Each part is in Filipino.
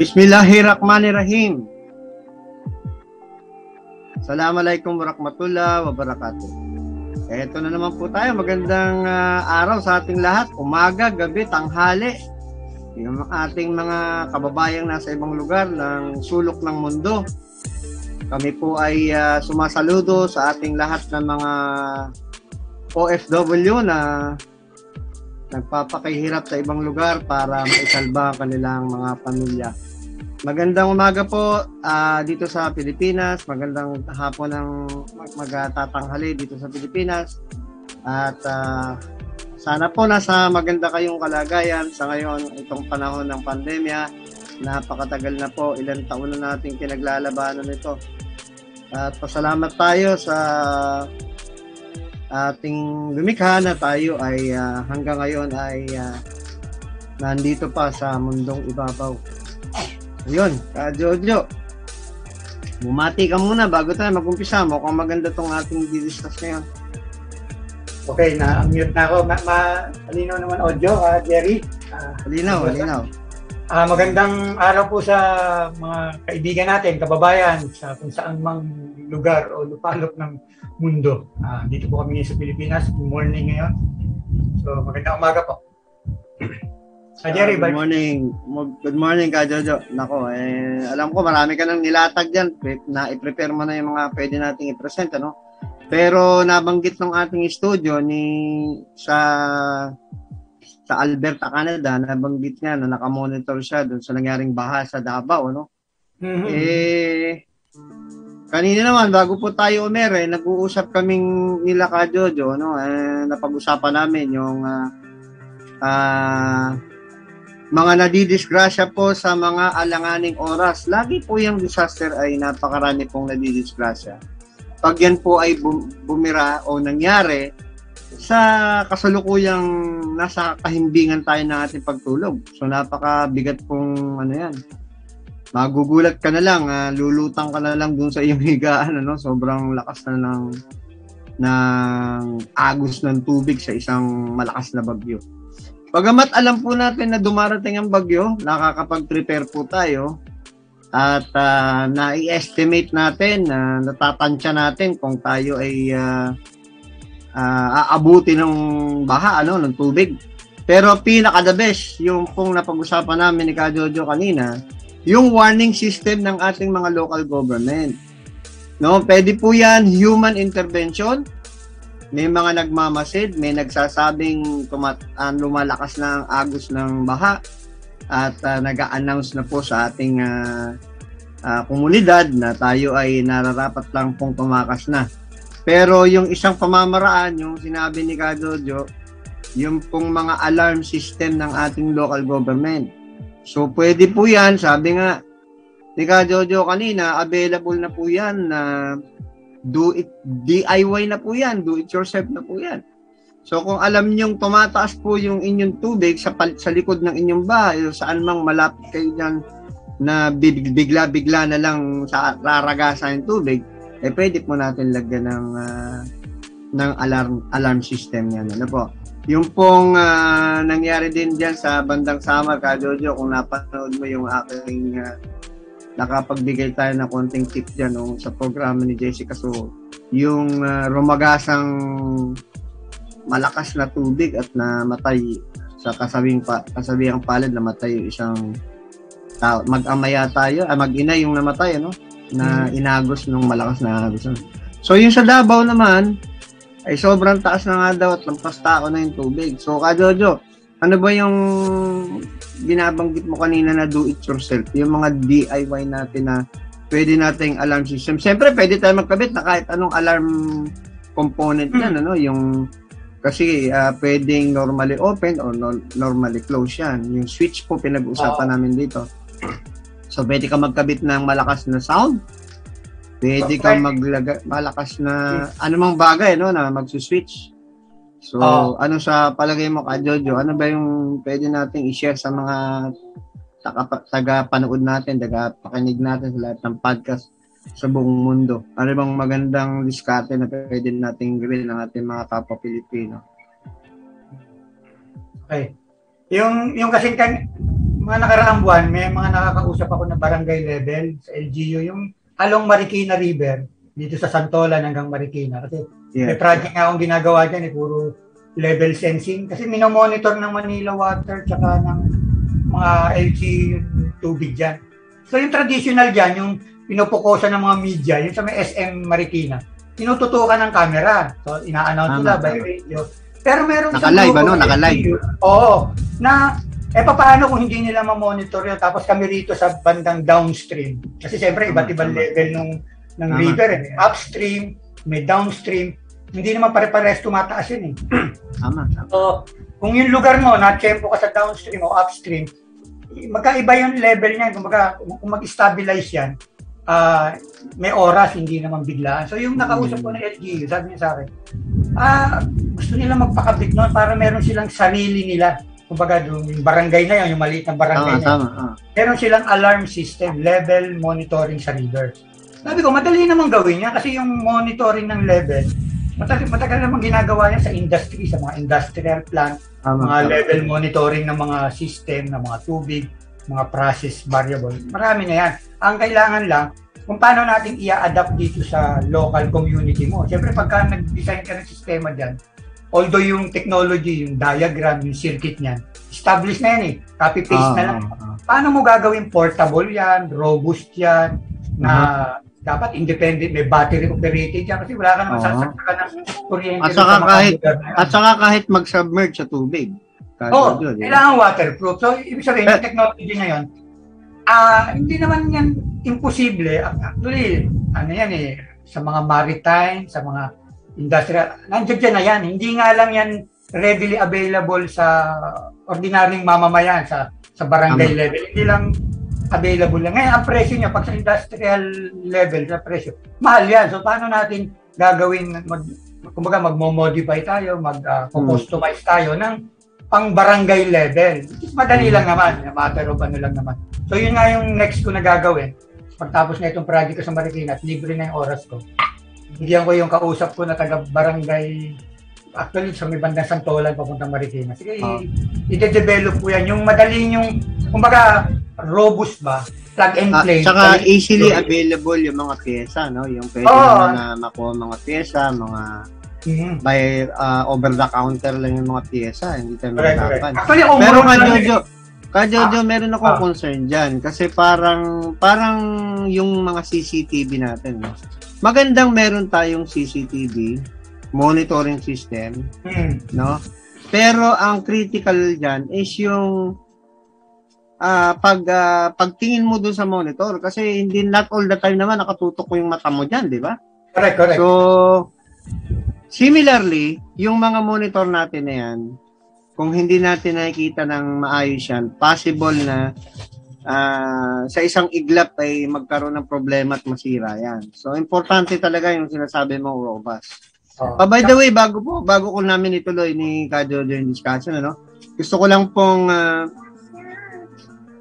Bismillahirrahmanirrahim. Assalamualaikum warahmatullahi wabarakatuh. Eto na naman po tayo. Magandang uh, araw sa ating lahat. Umaga, gabi, tanghali. Yung ating mga kababayang nasa ibang lugar ng sulok ng mundo. Kami po ay uh, sumasaludo sa ating lahat ng mga OFW na nagpapakahirap sa ibang lugar para maisalba ang kanilang mga pamilya. Magandang umaga po uh, dito sa Pilipinas. Magandang hapon ng mag- magtatanghali dito sa Pilipinas. At uh, sana po nasa maganda kayong kalagayan sa ngayon itong panahon ng pandemya. Napakatagal na po, ilang taon na natin kinaglalabanan ito. At pasalamat tayo sa ating lumikha na tayo ay uh, hanggang ngayon ay uh, nandito pa sa mundong ibabaw. Yun, ka Jojo. Bumati ka muna bago tayo mag-umpisa. Mukhang maganda tong ating di-discuss ngayon. Okay, na-mute na ako. Ma- ma- malinaw naman audio, uh, Jerry. Uh, malinaw, malinaw. Uh, magandang araw po sa mga kaibigan natin, kababayan, sa kung saan mang lugar o lupalop ng mundo. Uh, dito po kami sa Pilipinas. Good morning ngayon. So, magandang umaga po. Ah, Jerry, good morning. Good morning ka, Jojo. Nako, eh, alam ko marami ka nang nilatag dyan. Na i-prepare mo na yung mga pwede nating i-present, ano? Pero nabanggit ng ating studio ni sa sa Alberta, Canada, nabanggit niya na nakamonitor siya doon sa nangyaring baha sa Davao, no? Mm-hmm. Eh, kanina naman, bago po tayo umere, nag-uusap kaming nila ka, Jojo, no? Eh, napag-usapan namin yung uh, uh, mga nadidisgrasya po sa mga alanganing oras. Lagi po yung disaster ay napakarami pong nadidisgrasya. Pag yan po ay bumira o nangyari, sa kasalukuyang nasa kahimbingan tayo ng ating pagtulog. So napakabigat pong ano yan. Magugulat ka na lang, uh, lulutang ka na lang dun sa iyong higaan, ano? sobrang lakas na ng, ng agos ng tubig sa isang malakas na bagyo. Pagamat alam po natin na dumarating ang bagyo, nakakapag-prepare po tayo at uh, na-estimate natin, na uh, natatansya natin kung tayo ay uh, uh, aabuti ng baha, ano, ng tubig. Pero pinaka the best, yung pong napag-usapan namin ni Kajojo kanina, yung warning system ng ating mga local government. No, pwede po yan human intervention, may mga nagmamasid, may nagsasabing tumat, uh, lumalakas na ang agos ng baha at uh, nag-a-announce na po sa ating uh, uh, komunidad na tayo ay nararapat lang pong tumakas na. Pero yung isang pamamaraan, yung sinabi ni Kadojo, yung pong mga alarm system ng ating local government. So pwede po yan, sabi nga ni Kadojo kanina, available na po yan na uh, do it DIY na po yan, do it yourself na po yan. So kung alam niyo tumataas po yung inyong tubig sa sa likod ng inyong bahay, saan mang malapit kayo diyan na bigla-bigla na lang sa raragasa yung tubig, eh pwede po natin lagyan ng uh, ng alarm alarm system yan. Ano po? Yung pong uh, nangyari din diyan sa bandang Samar, ka Jojo, kung napanood mo yung aking uh, nakapagbigay tayo ng konting tip dyan no, sa programa ni Jessica. So, yung uh, rumagasang malakas na tubig at namatay sa kasabing pa, kasabihang palad namatay yung isang tao. Mag-amaya tayo, ah, mag-ina yung namatay, ano? Na hmm. inagos nung malakas na agos. So, yung sa Davao naman, ay sobrang taas na nga daw at lampas tao na yung tubig. So, ka Jojo, ano ba yung binabanggit mo kanina na do it yourself? Yung mga DIY natin na pwede nating alarm system. Siyempre, pwede tayo magkabit na kahit anong alarm component yan, ano? Yung kasi uh, pwedeng normally open or no, normally close yan. Yung switch po pinag-uusapan oh. namin dito. So, pwede ka magkabit ng malakas na sound. Pwede ka maglaga malakas na anumang bagay no na magsu-switch. So, oh. ano sa palagay mo ka, Jojo? Ano ba yung pwede nating i-share sa mga taga-panood natin, taga-pakinig natin sa lahat ng podcast sa buong mundo? Ano bang magandang diskarte na pwede nating gawin ng ating mga kapwa Pilipino? Okay. Yung, yung kasi kan, mga nakaraang buwan, may mga nakakausap ako na barangay level sa LGU, yung along Marikina River, dito sa Santolan hanggang Marikina. Kasi yeah. may project nga akong ginagawa dyan, eh, puro level sensing. Kasi minomonitor ng Manila Water tsaka ng mga LGU tubig dyan. So yung traditional dyan, yung pinupukosan ng mga media, yung sa may SM Marikina, tinututukan ng camera. So ina-announce nila by radio. Pero meron Naka-live, ano? Naka-live. Oo. Na eh paano kung hindi nila ma-monitor yun tapos kami rito sa bandang downstream. Kasi siyempre iba't ibang level ng ng river eh. Upstream, may downstream. Hindi naman pare-pares tumataas yun eh. Tama. So, kung yung lugar mo, na-tempo ka sa downstream o upstream, magkaiba yung level niya. Kung, mag- kung mag-stabilize yan, uh, may oras, hindi naman biglaan. So yung nakausap ko ng LGU, sabi niya sa akin, ah, gusto nila magpakabit noon para meron silang sarili nila kumbaga yung barangay na yan, yung maliit na barangay tama, na tama, ah. meron silang alarm system, level monitoring sa reader. Sabi ko, madali naman gawin yan kasi yung monitoring ng level, matagal, matagal naman ginagawa yan sa industry, sa mga industrial plant, tama, mga level monitoring ng mga system, ng mga tubig, mga process variable. Marami na yan. Ang kailangan lang, kung paano natin i-adapt dito sa local community mo. Siyempre, pagka nag-design ka ng sistema dyan, although yung technology, yung diagram, yung circuit niyan, established na yan eh. Copy-paste uh, na lang. Uh, uh. Paano mo gagawin portable yan, robust yan, na uh-huh. Dapat independent, may battery operated yan kasi wala ka naman sasakta ng kuryente. At saka kahit, at saka kahit mag-submerge sa tubig. Oo, oh, kailangan waterproof. So, ibig sabihin, yung technology na yun, ah uh, hindi naman yan imposible. Actually, ano yan eh, sa mga maritime, sa mga industrial, nandiyan na yan. Hindi nga lang yan readily available sa ordinaryong mamamayan, sa sa barangay Tama. level. Hindi lang available lang. Ngayon, ang presyo niya, pag sa industrial level, sa presyo, mahal yan. So, paano natin gagawin, mag, kumbaga, magmo-modify tayo, mag-customize uh, tayo ng pang barangay level. Madali lang naman, matter of ano lang naman. So, yun nga yung next ko na gagawin. Pagtapos na itong project ko sa Marikina at libre na yung oras ko bigyan ko yung kausap ko na taga barangay actually sa may bandang Santolan papuntang Marikina. Sige, oh. i-develop ko yan. Yung madaling yung, kumbaga, robust ba? Plug and ah, play. Ah, saka easily available yung mga pyesa, no? Yung pwede oh. na makuha mga pyesa, mga mm-hmm. by uh, over the counter lang yung mga pyesa. Hindi tayo mahirapan. Pero ka Jojo, ka Jojo, ah, meron ako ah. concern dyan. Kasi parang, parang yung mga CCTV natin, no? magandang meron tayong CCTV monitoring system, mm. no? Pero ang critical diyan is yung uh, pag uh, pagtingin mo doon sa monitor kasi hindi not all the time naman nakatutok ko yung mata mo diyan, di ba? Correct, correct. So similarly, yung mga monitor natin na yan, kung hindi natin nakikita ng maayos yan, possible na uh, sa isang iglap ay magkaroon ng problema at masira yan. So, importante talaga yung sinasabi mo, robust. Oh. By the way, bago po, bago ko namin ituloy ni Kajojo yung discussion, ano, gusto ko lang pong uh,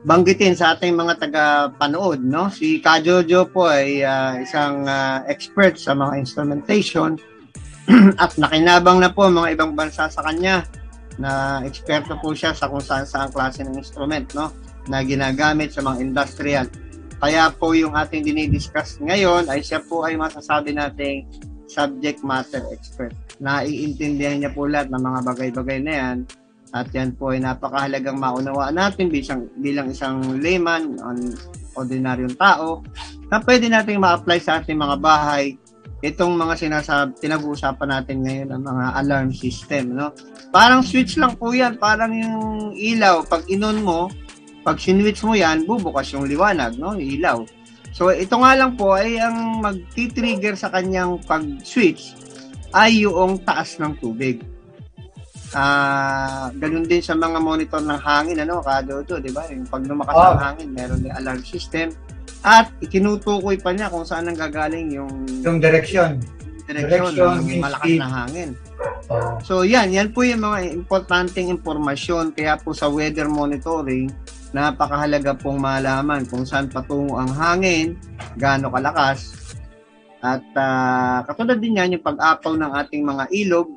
banggitin sa ating mga taga-panood, no? Si Kajojo po ay uh, isang uh, expert sa mga instrumentation at nakinabang na po mga ibang bansa sa kanya na eksperto po siya sa kung saan saan klase ng instrument, no? na ginagamit sa mga industrial. Kaya po yung ating dinidiscuss ngayon ay siya po ay masasabi nating subject matter expert. Naiintindihan niya po lahat ng mga bagay-bagay na yan at yan po ay napakahalagang maunawaan natin bilang, bilang isang layman, on ordinaryong tao na pwede nating ma-apply sa ating mga bahay itong mga sinasab pinag-uusapan natin ngayon ang mga alarm system no parang switch lang po yan parang yung ilaw pag inon mo pag sinwitch mo yan, bubukas yung liwanag, no? Ilaw. So, ito nga lang po ay ang magti-trigger sa kanyang pag-switch ay yung taas ng tubig. Ah, uh, ganun din sa mga monitor ng hangin, ano, kado to, di ba? Yung pag lumakas oh. ang hangin, meron din alarm system. At ikinutukoy pa niya kung saan ang gagaling yung yung direction. Direction, direction ng malakas speed. na hangin. So yan, yan po yung mga importanteng impormasyon kaya po sa weather monitoring napakahalaga pong malaman kung saan patungo ang hangin, gaano kalakas, at uh, katulad din yan yung pag-apaw ng ating mga ilog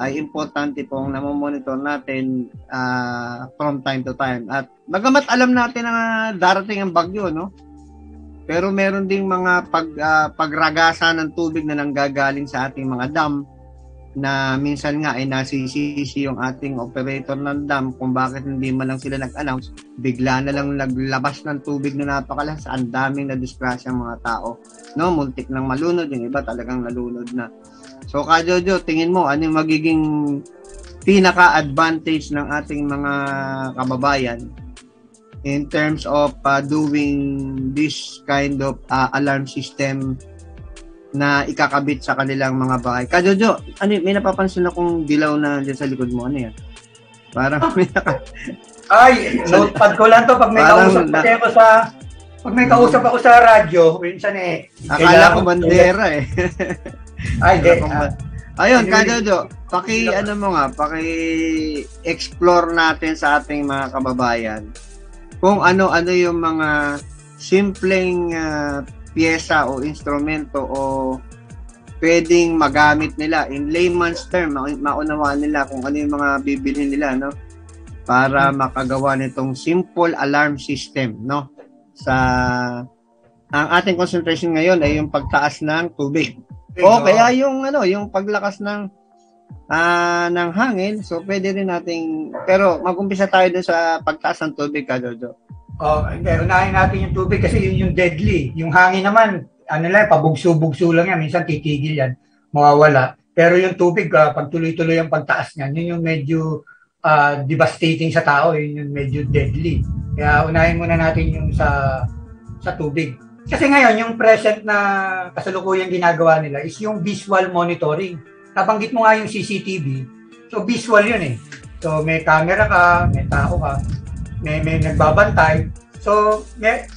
ay importante pong namomonitor natin uh, from time to time. At bagamat alam natin na darating ang bagyo, no? Pero meron ding mga pag, uh, pagragasa ng tubig na nanggagaling sa ating mga dam na minsan nga ay nasisisi yung ating operator ng dam kung bakit hindi man lang sila nag-announce, bigla na lang naglabas ng tubig na napakalas, ang daming na-disgrasya mga tao. No, muntik nang malunod, yung iba talagang nalunod na. So, ka Jojo, tingin mo, ano yung magiging pinaka-advantage ng ating mga kababayan in terms of uh, doing this kind of uh, alarm system na ikakabit sa kanilang mga bahay. Kajojo, ano, may napapansin akong dilaw na dyan sa likod mo. Ano yan? Parang may naka... Ay, notepad ko lang to pag may Parang kausap na... ako sa pag may kausap ako sa radyo, minsan eh. Akala ko bandera eh. Ay, de. Uh, Ayun, Kajojo, paki ano mo nga, paki explore natin sa ating mga kababayan kung ano-ano yung mga simpleng uh, pyesa o instrumento o pwedeng magamit nila. In layman's term maunawaan nila kung ano yung mga bibilhin nila no? Para hmm. makagawa nitong simple alarm system no? Sa ang ating concentration ngayon ay yung pagtaas ng tubig. O kaya yung ano yung paglakas ng uh, ng hangin. So pwede rin nating pero magumpisa tayo dun sa pagtaas ng tubig ka Jojo Oh, hindi, unahin natin yung tubig kasi yun yung deadly. Yung hangin naman, ano lang, pabugso-bugso lang yan. Minsan titigil yan, mawawala. Pero yung tubig, uh, pag tuloy-tuloy ang pagtaas niyan, yun yung medyo uh, devastating sa tao, yun yung medyo deadly. Kaya unahin muna natin yung sa sa tubig. Kasi ngayon, yung present na kasalukuyang ginagawa nila is yung visual monitoring. Nabanggit mo nga yung CCTV. So, visual yun eh. So, may camera ka, may tao ka may, may nagbabantay. So, may,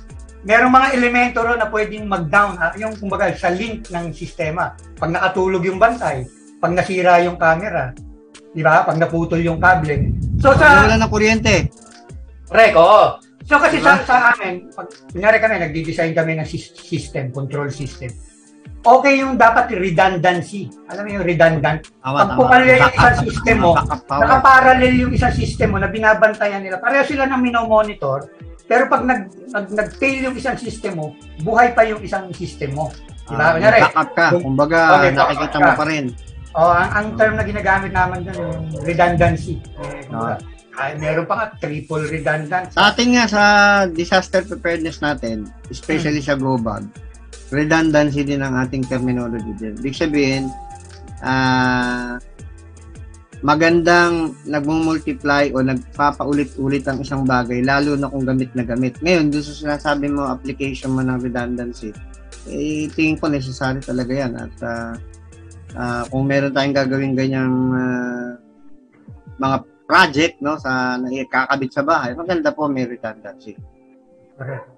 merong mga elemento ro na pwedeng mag-down, ha? yung kumbaga sa link ng sistema. Pag nakatulog yung bantay, pag nasira yung camera, di ba? Pag naputol yung kable. So sa wala na kuryente. Correct, oo. So kasi diba? sa, sa amin, pag kunyari kami, nagdi-design kami ng system, control system okay yung dapat redundancy. Alam mo yung redundant? Tama, Pag pumalya yung isang system mo, nakaparallel yung isang system mo na binabantayan nila. Pareho sila ng minomonitor, pero pag nag, nag, nag-fail yung isang system mo, buhay pa yung isang system mo. Diba? Uh, Kunyari, backup ka. Kumbaga, okay, nakikita mo pa rin. Oh, ang, ang term na ginagamit naman doon yung redundancy. Eh, uh, ay, meron pa nga triple redundant. Sa ating nga sa disaster preparedness natin, especially hmm. sa global, redundancy din ang ating terminology din. Ibig sabihin, uh, magandang nagmumultiply o nagpapaulit-ulit ang isang bagay, lalo na kung gamit na gamit. Ngayon, doon sa sinasabi mo, application mo ng redundancy, eh, tingin ko necessary talaga yan. At uh, uh, kung meron tayong gagawin ganyang uh, mga project no sa kakabit sa bahay, maganda po may redundancy. Correct.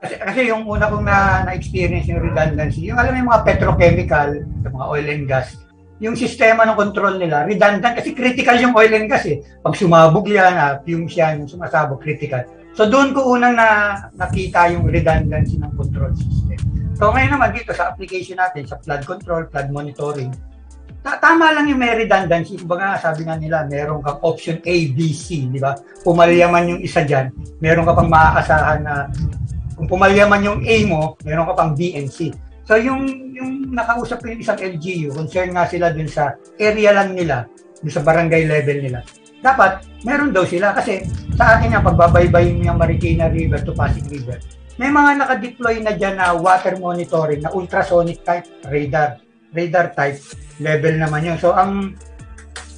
Kasi, yung una kong na, na-experience yung redundancy, yung alam mo yung mga petrochemical, yung mga oil and gas, yung sistema ng control nila, redundant kasi critical yung oil and gas eh. Pag sumabog yan, ah, fumes yan, sumasabog, critical. So doon ko unang na, nakita yung redundancy ng control system. So ngayon naman dito sa application natin, sa flood control, flood monitoring, ta- tama lang yung may redundancy. Kumbaga sabi nga nila, meron kang option A, B, C, di ba? Pumalya man yung isa dyan, meron ka pang maaasahan na kung pumalya man yung A mo, meron ka pang B and C. So yung yung nakausap ko yung isang LGU, concern nga sila dun sa area lang nila, dun sa barangay level nila. Dapat meron daw sila kasi sa akin nga pagbabaybay yung Marikina River to Pasig River, may mga naka-deploy na dyan na water monitoring na ultrasonic type radar. Radar type level naman yun. So ang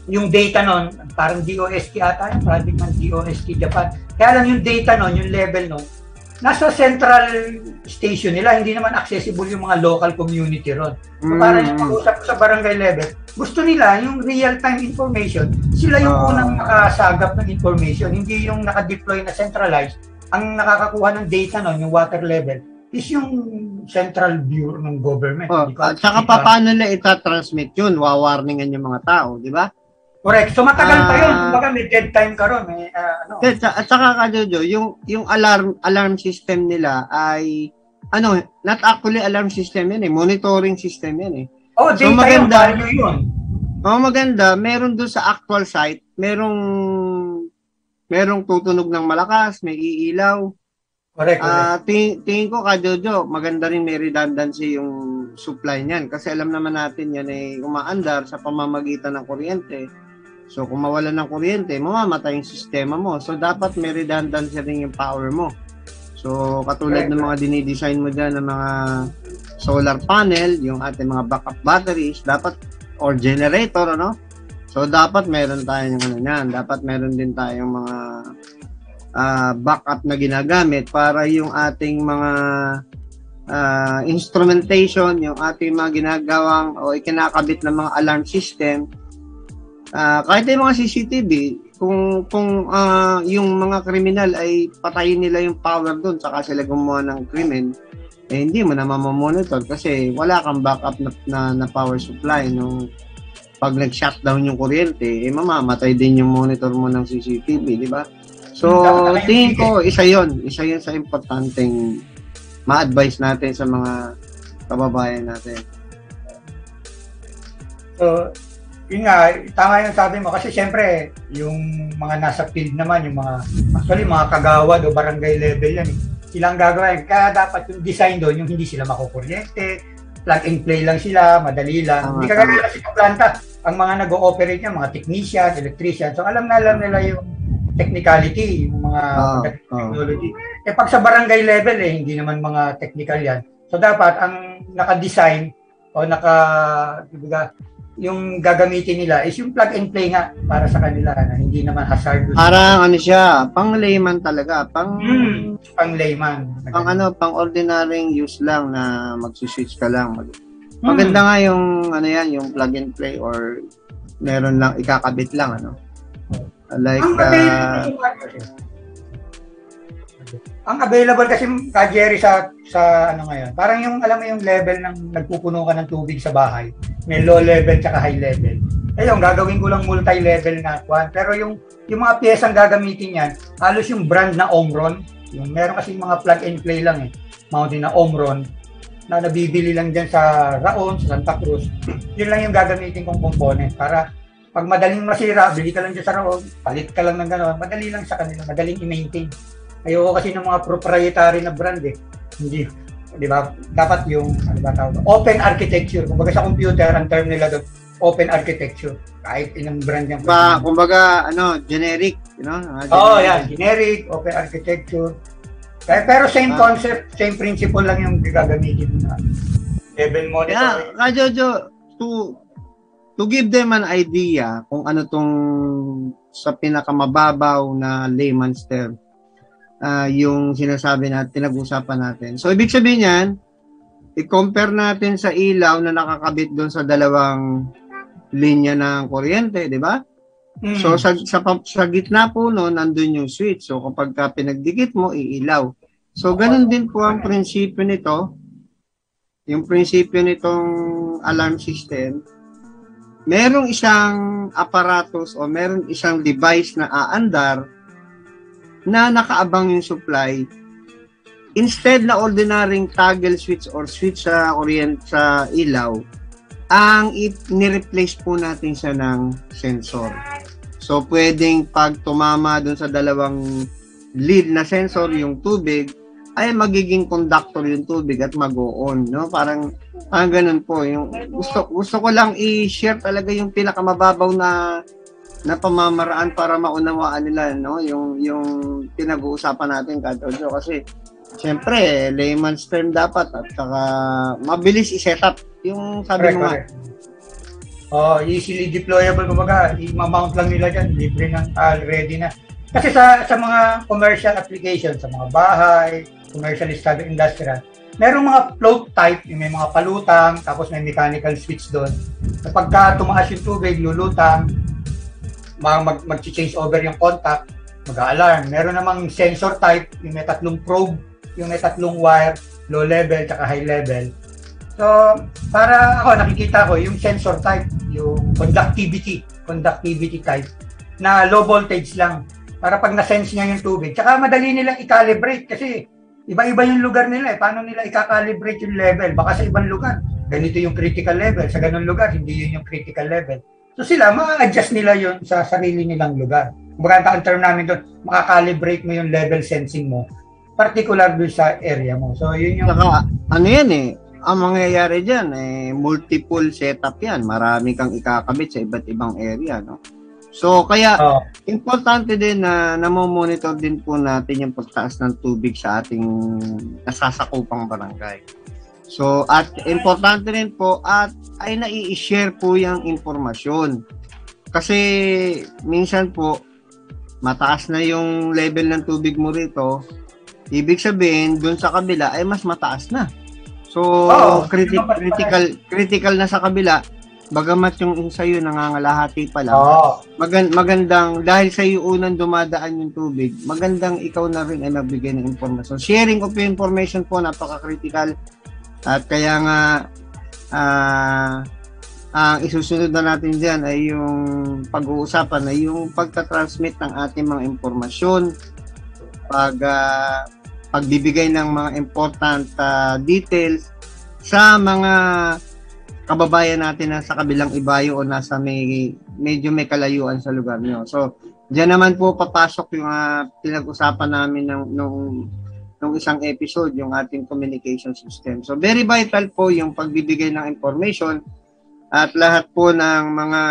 yung data nun, parang DOST ata yung project ng DOST Japan. Kaya lang yung data nun, yung level nun, nasa central station nila, hindi naman accessible yung mga local community ron. So, para yung mag-usap sa barangay level, gusto nila yung real-time information, sila yung uh, unang nakasagap ng information, hindi yung naka-deploy na centralized. Ang nakakakuha ng data nun, yung water level, is yung central bureau ng government. Oh, at saka pa, paano nila itatransmit yun? Wawarningan yung mga tao, di ba? Correct. So matagal uh, pa yun. Ah. Kumbaga may dead time ka ron. May, uh, ano. At saka ka, Jojo, yung, yung alarm, alarm system nila ay, ano, not actually alarm system yan eh. Monitoring system yan eh. Oh, so, maganda, value yun. Ang maganda, meron doon sa actual site, merong merong tutunog ng malakas, may iilaw. Correct. Ah, ting- tingin ko ka Jojo, maganda rin may redundancy yung supply niyan kasi alam naman natin yan ay umaandar sa pamamagitan ng kuryente. So kung mawalan ng kuryente, mamamatay yung sistema mo. So dapat may redundancy rin yung power mo. So katulad ng mga dinidesign mo dyan ng mga solar panel, yung ating mga backup batteries, dapat or generator ano. So dapat meron tayong ano niyan, dapat meron din tayong mga uh, backup na ginagamit para yung ating mga uh, instrumentation, yung ating mga ginagawang o ikinakabit ng mga alarm system, uh, kahit yung mga CCTV, kung kung uh, yung mga kriminal ay patayin nila yung power doon saka sila gumawa ng krimen, eh hindi mo na mamamonitor kasi wala kang backup na, na, na power supply nung pag nag-shutdown yung kuryente, eh mamamatay din yung monitor mo ng CCTV, di ba? So, tingin ko, isa yon Isa yon sa importanteng ma-advise natin sa mga kababayan natin. So, yun nga, tama yung sabi mo. Kasi syempre, yung mga nasa field naman, yung mga, actually, mga kagawad o barangay level yan, eh. silang gagawin. Kaya dapat yung design doon, yung hindi sila makukuryente, plug and play lang sila, madali lang. Tama, hindi kagaya kasi sa planta, ang mga nag-ooperate niya, mga technician, electrician, so alam na alam nila yung technicality, yung mga oh, technology. Oh. Eh pag sa barangay level eh, hindi naman mga technical yan. So dapat ang naka-design o naka, yung gagamitin nila is yung plug and play nga para sa kanila na hindi naman hazardous. Parang ano siya, pang layman talaga, pang hmm, pang layman. Pang ano, pang ordinaryong use lang na magsi-switch ka lang. Mag- Maganda hmm. nga yung ano yan, yung plug and play or meron lang ikakabit lang ano. Like uh, ang available kasi ka Jerry sa sa ano ngayon. Parang yung alam mo yung level ng nagpupuno ka ng tubig sa bahay. May low level tsaka high level. Ayun, gagawin ko lang multi-level na kwan. Pero yung yung mga piyesang gagamitin niyan, halos yung brand na Omron, yung meron kasi mga plug and play lang eh. Mountain na Omron, na nabibili lang dyan sa Raon, sa Santa Cruz, yun lang yung gagamitin kong component para pag madaling masira, bili ka lang dyan sa Raon, palit ka lang ng gano'n, madali lang sa kanila, madaling i-maintain. Ayoko kasi ng mga proprietary na brand eh. Hindi, di ba? Dapat yung, ano ba tawag? Open architecture. Kumbaga sa computer, ang term nila doon, open architecture. Kahit inang brand yan. Ba, kumbaga, ano, generic, you know? Oo, oh, yan. Generic, open architecture. Eh, pero same ah. concept, same principle lang yung gagamitin na level monitor. Yeah, ka Jojo, to to give them an idea kung ano tong sa pinakamababaw na layman's term uh, yung sinasabi natin, pinag-usapan natin. So, ibig sabihin yan, i-compare natin sa ilaw na nakakabit doon sa dalawang linya ng kuryente, di ba? Mm. So sa, sa sa gitna po no nandoon yung switch. So kapag ka pinagdikit mo iilaw. So ganun din po ang prinsipyo nito. Yung prinsipyo nitong alarm system, merong isang aparatus o merong isang device na aandar na nakaabang yung supply instead na ordinaryong toggle switch or switch sa kuryente sa ilaw, ang ni-replace po natin siya ng sensor. So, pwedeng pag tumama dun sa dalawang lead na sensor, yung tubig, ay magiging conductor yung tubig at mag-on, no? Parang parang ganun po. Yung gusto gusto ko lang i-share talaga yung pinakamababaw na na pamamaraan para maunawaan nila, no? Yung yung pinag-uusapan natin Kadojo kasi Siyempre, layman's term dapat at saka mabilis i-set up. Yung sabi correct, mo nga. Oh, easily deployable kumbaga, i-mount lang nila diyan, libre nang already na. Kasi sa sa mga commercial application, sa mga bahay, commercial study industrial, merong mga float type, yung may mga palutang, tapos may mechanical switch doon. Kapag ka tumaas yung tubig, lulutang, mag, mag, mag-change over yung contact, mag-alarm. Meron namang sensor type, yung may tatlong probe, yung may tatlong wire, low level, tsaka high level. So, para ako nakikita ko yung sensor type, yung conductivity, conductivity type na low voltage lang para pag na-sense niya yung tubig. Tsaka madali nilang i-calibrate kasi iba-iba yung lugar nila eh. Paano nila i-calibrate yung level? Baka sa ibang lugar, ganito yung critical level. Sa ganung lugar, hindi yun yung critical level. So sila, ma-adjust nila yon sa sarili nilang lugar. Kumbaga, ang term namin doon, makakalibrate mo yung level sensing mo, particular doon sa area mo. So, yun yung... Saka, ano yan eh, ang mangyayari dyan, eh, multiple setup yan. Marami kang ikakabit sa iba't ibang area, no? So, kaya, oh. importante din na namomonitor din po natin yung pagtaas ng tubig sa ating nasasakupang barangay. So, at importante rin po at ay nai-share po yung impormasyon. Kasi minsan po mataas na yung level ng tubig mo rito, ibig sabihin doon sa kabila ay mas mataas na. So, oh, criti- critical critical na sa kabila, bagamat yung sa iyo nangangalahati pa lang. Oh. Magan- magandang dahil sa iyo unang dumadaan yung tubig, magandang ikaw na rin ay magbigay ng information. Sharing of information po napaka-critical at kaya nga, uh, ang isusunod na natin diyan ay yung pag-uusapan ay yung pagta-transmit ng ating mga impormasyon, pag uh, pagbibigay ng mga important uh, details sa mga kababayan natin na sa kabilang ibayo o nasa may medyo may kalayuan sa lugar nyo. So, diyan naman po papasok yung uh, pinag-usapan namin ng nung nung isang episode, yung ating communication system. So, very vital po yung pagbibigay ng information at lahat po ng mga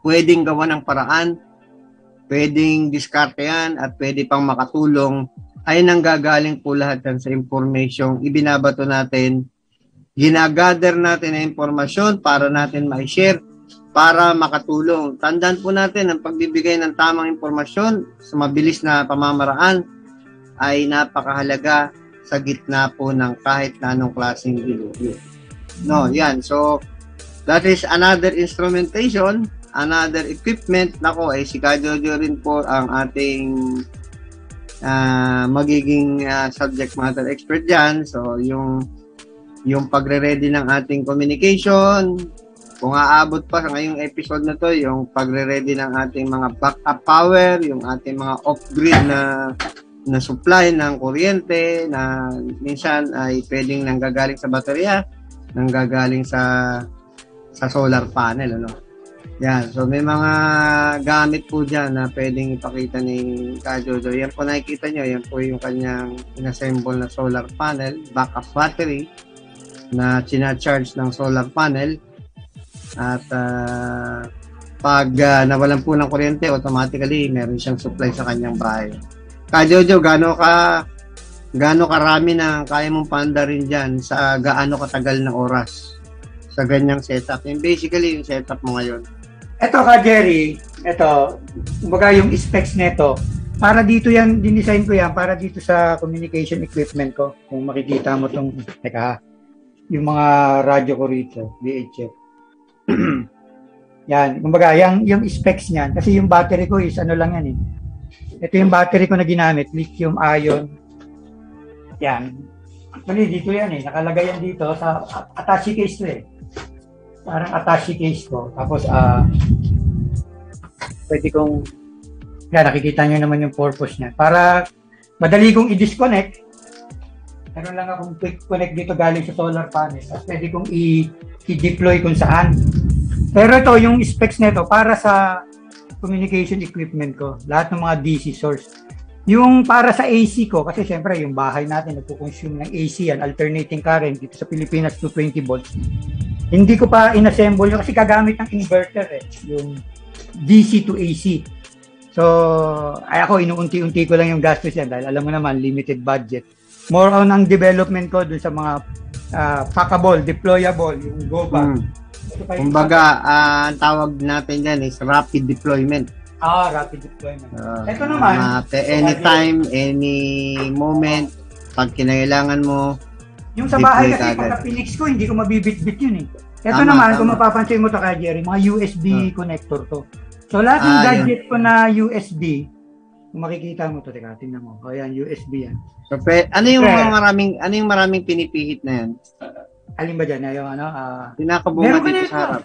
pwedeng gawa ng paraan, pwedeng diskarte yan at pwede pang makatulong ay nanggagaling po lahat yan sa information ibinabato natin, ginagather natin na impormasyon para natin ma-share para makatulong. Tandaan po natin ang pagbibigay ng tamang impormasyon sa mabilis na pamamaraan ay napakahalaga sa gitna po ng kahit na anong klaseng dilubyo. No, yan. So, that is another instrumentation, another equipment. Nako, eh, si Kajojo rin po ang ating uh, magiging uh, subject matter expert dyan. So, yung yung pagre-ready ng ating communication, kung aabot pa sa ngayong episode na to, yung pagre-ready ng ating mga backup power, yung ating mga off-grid na na supply ng kuryente na minsan ay pwedeng nanggagaling sa baterya, nanggagaling sa sa solar panel ano. Yan, so may mga gamit po diyan na pwedeng ipakita ni Kajojo. Yan po nakikita nyo, yan po yung kanyang inassemble na solar panel, backup battery na charge ng solar panel at uh, pag uh, nawalan po ng kuryente, automatically meron siyang supply sa kanyang bahay. Ka Jojo, gaano ka gaano karami na kaya mong paandarin diyan sa gaano katagal na oras sa ganyang setup. Yung basically yung setup mo ngayon. Ito ka Jerry, ito, kumbaga yung specs nito, para dito yan, dinesign ko yan, para dito sa communication equipment ko. Kung makikita mo tong, teka yung mga radyo ko rito, VHF. yan, kumbaga, yung, yung specs niyan, kasi yung battery ko is ano lang yan eh, ito yung battery ko na ginamit, lithium ion. Yan. Actually, dito yan eh. Nakalagay yan dito sa attache case to eh. Parang attache case ko. Tapos, ah, uh, pwede kong, yan, nakikita nyo naman yung purpose niya. Para madali kong i-disconnect, meron lang akong quick connect dito galing sa solar panel. Tapos pwede kong i- i-deploy kung saan. Pero ito, yung specs nito, para sa communication equipment ko, lahat ng mga DC source. Yung para sa AC ko, kasi syempre yung bahay natin nagpo-consume ng AC yan, alternating current dito sa Pilipinas 220 volts. Hindi ko pa inassemble yun kasi kagamit ng inverter eh, yung DC to AC. So, ay ako, inuunti-unti ko lang yung gastos yan dahil alam mo naman, limited budget. More on ang development ko dun sa mga uh, packable, deployable, yung GoBa. Hmm Kumbaga, uh, ang tawag natin yan is rapid deployment. Ah, rapid deployment. Uh, Ito naman. Uh, anytime, any moment, pag kinailangan mo, yung sa bahay kasi pagka Phoenix ko, hindi ko mabibit-bit yun eh. Ito tama, naman, tama. kung mapapansin mo to kay Jerry, mga USB uh. connector to. So lahat ng ah, gadget yun. ko na USB, kung makikita mo to, teka, tingnan mo. O yan, USB yan. So, pe, ano yung mga maraming, ano yung maraming pinipihit na yan? Alin ba dyan? Yung ano? Uh, Pinakabunga dito sa harap.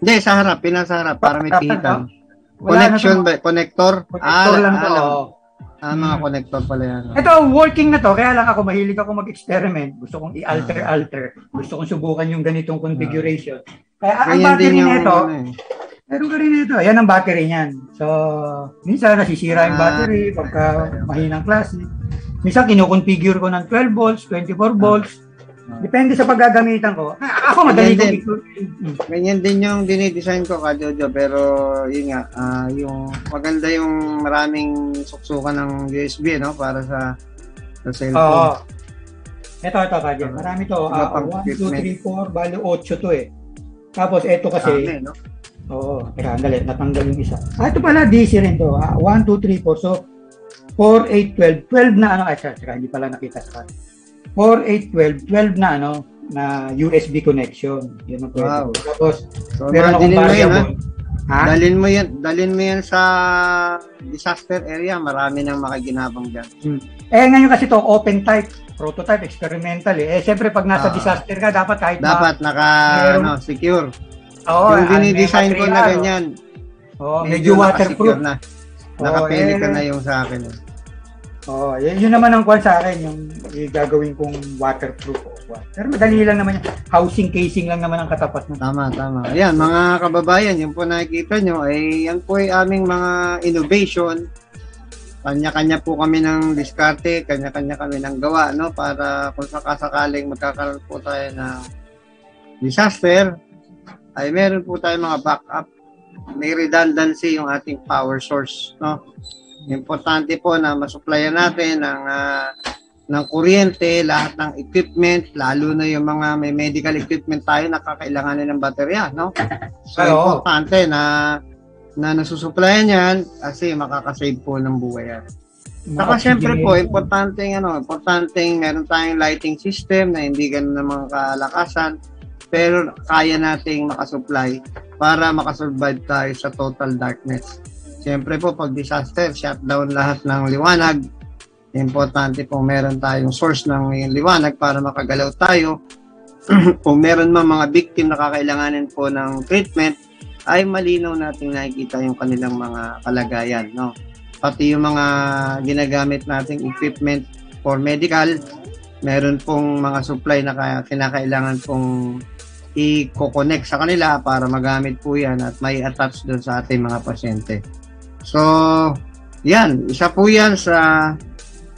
Hindi, sa harap. Pinasa harap para may pihitan. Connection ba? Connector? Connector ah, lang to. Oh. Ah, mga hmm. connector pala yan. Ito, working na to. Kaya lang ako, mahilig ako mag-experiment. Gusto kong i-alter-alter. Gusto kong subukan yung ganitong configuration. Kaya ang battery nito, ano eh. meron ka rin ito. Yan ang battery niyan. So, minsan nasisira yung ah. battery pagka mahinang klase. Minsan kinukonfigure ko ng 12 volts, 24 volts, Depende sa paggagamitan ko. Ah, ako madali din. Ganyan din yung dinidesign ko ka Jojo pero yun nga uh, yung maganda yung maraming suksukan ng USB no para sa sa cellphone. Oo. Ito ito ka dyan. Marami to. Uh, 1 2 3 4 bali 8 to eh. Tapos ito kasi Dami, no? Oo, teka, dali, natanggal yung isa. Ah, ito pala, DC rin to. Ah, 1, 2, 3, 4. So, 4, 8, 12. 12 na ano, ay, teka, hindi pala nakita sa 4, 8, 12, 12 na ano, na USB connection. Yun ang pwede. Wow. Tapos, so, meron akong variable. Ha? Dalin mo yan, dalin mo yan sa disaster area, marami nang makaginabang diyan. Hmm. Eh ngayon kasi to open type, prototype, experimental eh. Eh siyempre pag nasa uh, disaster ka, dapat kahit dapat ma- naka meron, ano, secure. Oo, yung dinidesign ko na ganyan. Oh, medyo, medyo waterproof na. Nakapili oh, eh, ka na yung sa akin. Eh. Oh, yun, yun naman ang kwan sa akin, yung gagawin kong waterproof o Pero madali lang naman yan. Housing casing lang naman ang katapat mo. Tama, tama. Ayan, mga kababayan, yung po nakikita nyo, ay yan po ay aming mga innovation. Kanya-kanya po kami ng diskarte, kanya-kanya kami ng gawa, no? Para kung sakasakaling magkakaroon po tayo ng disaster, ay meron po tayo mga backup. May redundancy yung ating power source, no? Importante po na masupplyan natin ng uh, ng kuryente, lahat ng equipment, lalo na yung mga may medical equipment tayo na kakailanganin ng baterya, no? So, Ay, importante na na nasusuplayan yan kasi makakasave po ng buhay yan. Saka syempre po, importante ano, importante meron tayong lighting system na hindi ganun naman kalakasan pero kaya nating makasupply para makasurvive tayo sa total darkness. Siyempre po, pag disaster, shutdown lahat ng liwanag. Importante po meron tayong source ng liwanag para makagalaw tayo. Kung meron man mga victim na kakailanganin po ng treatment, ay malinaw nating nakikita yung kanilang mga kalagayan. No? Pati yung mga ginagamit nating equipment for medical, meron pong mga supply na kinakailangan pong i-connect sa kanila para magamit po yan at may attach doon sa ating mga pasyente. So, yan. Isa po yan sa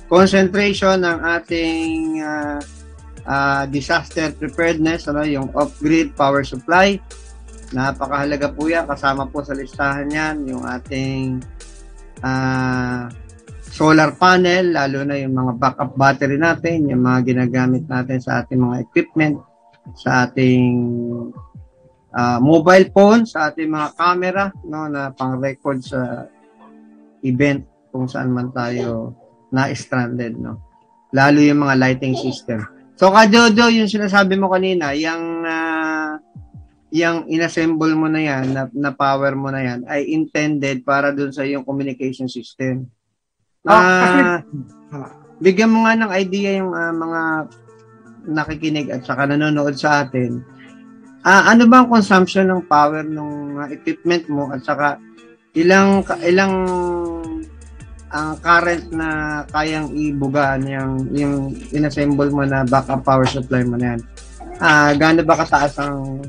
concentration ng ating uh, uh, disaster preparedness, ano, yung off-grid power supply. Napakahalaga po yan. Kasama po sa listahan yan yung ating uh, solar panel, lalo na yung mga backup battery natin, yung mga ginagamit natin sa ating mga equipment, sa ating uh, mobile phone, sa ating mga camera no, na pang-record sa event kung saan man tayo na-stranded, no? Lalo yung mga lighting system. So, Kajojo, yung sinasabi mo kanina, yung, uh, yung inassemble mo na yan, na, na power mo na yan, ay intended para dun sa yung communication system. Uh, oh, kasi, bigyan mo nga ng idea yung uh, mga nakikinig at saka nanonood sa atin. Uh, ano ba ang consumption ng power ng uh, equipment mo at saka ilang ilang ang current na kayang ibuga yung yung inassemble mo na backup power supply mo na yan. Ah, uh, gaano ba kataas ang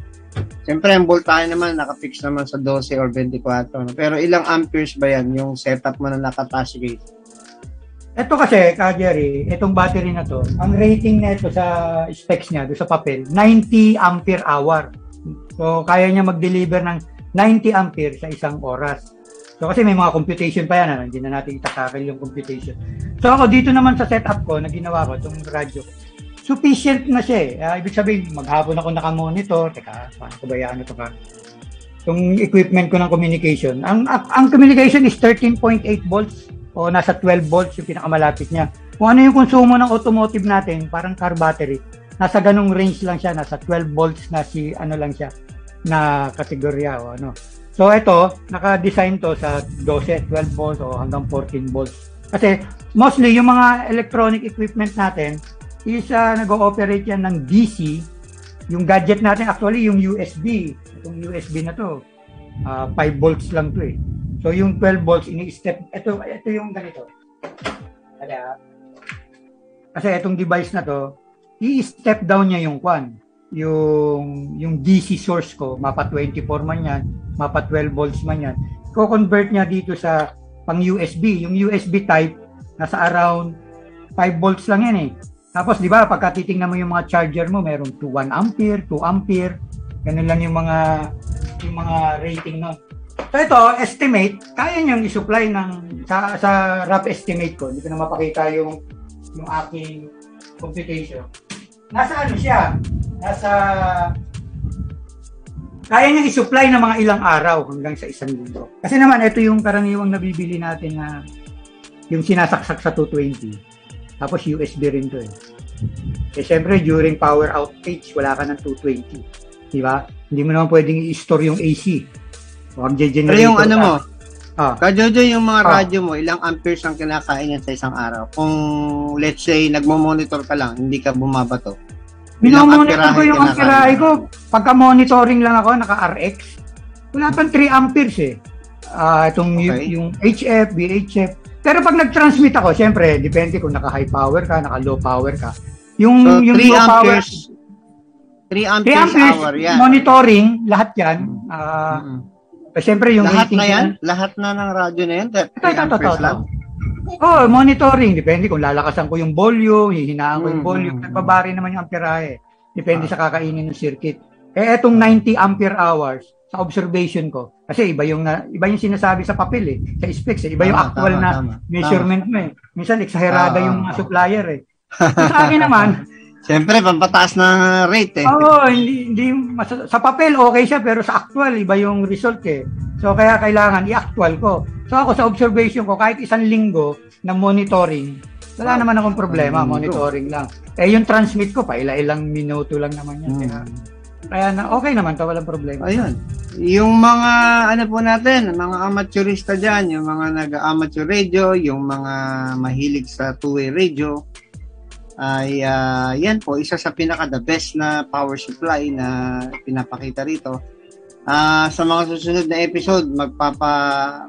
Siyempre, ang voltahe naman nakafix naman sa 12 or 24. No? Pero ilang amperes ba yan yung setup mo na nakataas gate? Ito kasi, ka Jerry, itong battery na to, ang rating nito sa specs niya, sa papel, 90 ampere hour. So, kaya niya mag-deliver ng 90 ampere sa isang oras. So kasi may mga computation pa yan, ano? hindi na natin itatakil yung computation. So ako dito naman sa setup ko na ginawa ko, itong radyo, sufficient na siya eh. Uh, ibig sabihin, maghapon ako naka-monitor, teka, paano ko ba yan, ito ka? Itong equipment ko ng communication. Ang, ang communication is 13.8 volts o nasa 12 volts yung pinakamalapit niya. Kung ano yung konsumo ng automotive natin, parang car battery, nasa ganung range lang siya, nasa 12 volts na si ano lang siya, na kategorya o ano. So ito, naka-design to sa 12, 12 volts o hanggang 14 volts. Kasi mostly yung mga electronic equipment natin is uh, nag-ooperate yan ng DC. Yung gadget natin actually yung USB. Itong USB na to, uh, ah, 5 volts lang to eh. So yung 12 volts ini-step, ito ito yung ganito. Kasi itong device na to, i-step down niya yung kwan. Yung, yung DC source ko, mapa 24 man yan, mapa 12 volts man yan. Ko-convert niya dito sa pang USB. Yung USB type, nasa around 5 volts lang yan eh. Tapos, di ba, pagka titingnan mo yung mga charger mo, meron 2 1 ampere, 2 ampere. Ganun lang yung mga yung mga rating nun. So ito, estimate, kaya niyang i-supply ng, sa, sa rough estimate ko, hindi ko na mapakita yung, yung aking computation. Nasa ano siya? Nasa, kaya niyang i-supply ng mga ilang araw hanggang sa isang linggo. Kasi naman, ito yung karaniwang nabibili natin na yung sinasaksak sa 220. Tapos USB rin to eh. Eh syempre, during power outage, wala ka ng 220. Di ba? Hindi mo naman pwedeng i-store yung AC. O mag-generator Pero yung ano mo, Ah. Kajojo, yung mga Ah. radyo mo, ilang amperes ang kinakain yan sa isang araw? Kung let's say, nagmo-monitor ka lang, hindi ka bumabato. Minomonitor ko yung amperahe ko. Pagka monitoring lang ako, naka-RX. Wala pang 3 amperes eh. Ah, itong Okay. yung HF, VHF. Pero pag nag-transmit ako, syempre, depende kung naka-high power ka, naka-low power ka. Yung, So, yung 3 low power, amperes, 3 3 amperes, amperes hour yan. monitoring, lahat yan. Ah, Mm. syempre, yung Lahat rating na yan? Lahat na ng radyo na yan? 3 Ito, ito, ito, ito. lang? Oh, monitoring. Depende kung lalakasan ko yung volume, hihinaan ko yung Mm, volume. mm, Nagbabari naman yung amperahe. Depende Ah. sa kakainin ng circuit. Eh, etong 90 ampere hours, sa observation ko, kasi iba yung, na, iba yung sinasabi sa papel eh, sa specs eh. Iba yung Tama, actual tama, na tama. measurement mo eh. Minsan, eksaherada Ah, yung mga ah. supplier eh. Yung sa akin naman, Siyempre, pampataas na rate eh. Oo, hindi, hindi mas- sa papel okay siya pero sa actual iba yung result eh. So kaya kailangan i-actual ko. So ako sa observation ko kahit isang linggo na monitoring, wala naman akong problema, monitoring lang. Eh yung transmit ko pa ila-ilang minuto lang naman yan. Kaya, Hmm. kaya na okay naman to, walang problema. Ayun. Yung mga, ano po natin, mga amateurista dyan, yung mga nag-amateur radio, yung mga mahilig sa two-way radio, ay ah, yan po, isa sa pinaka the best na power supply na pinapakita rito. Ah, sa mga susunod na episode, magpapa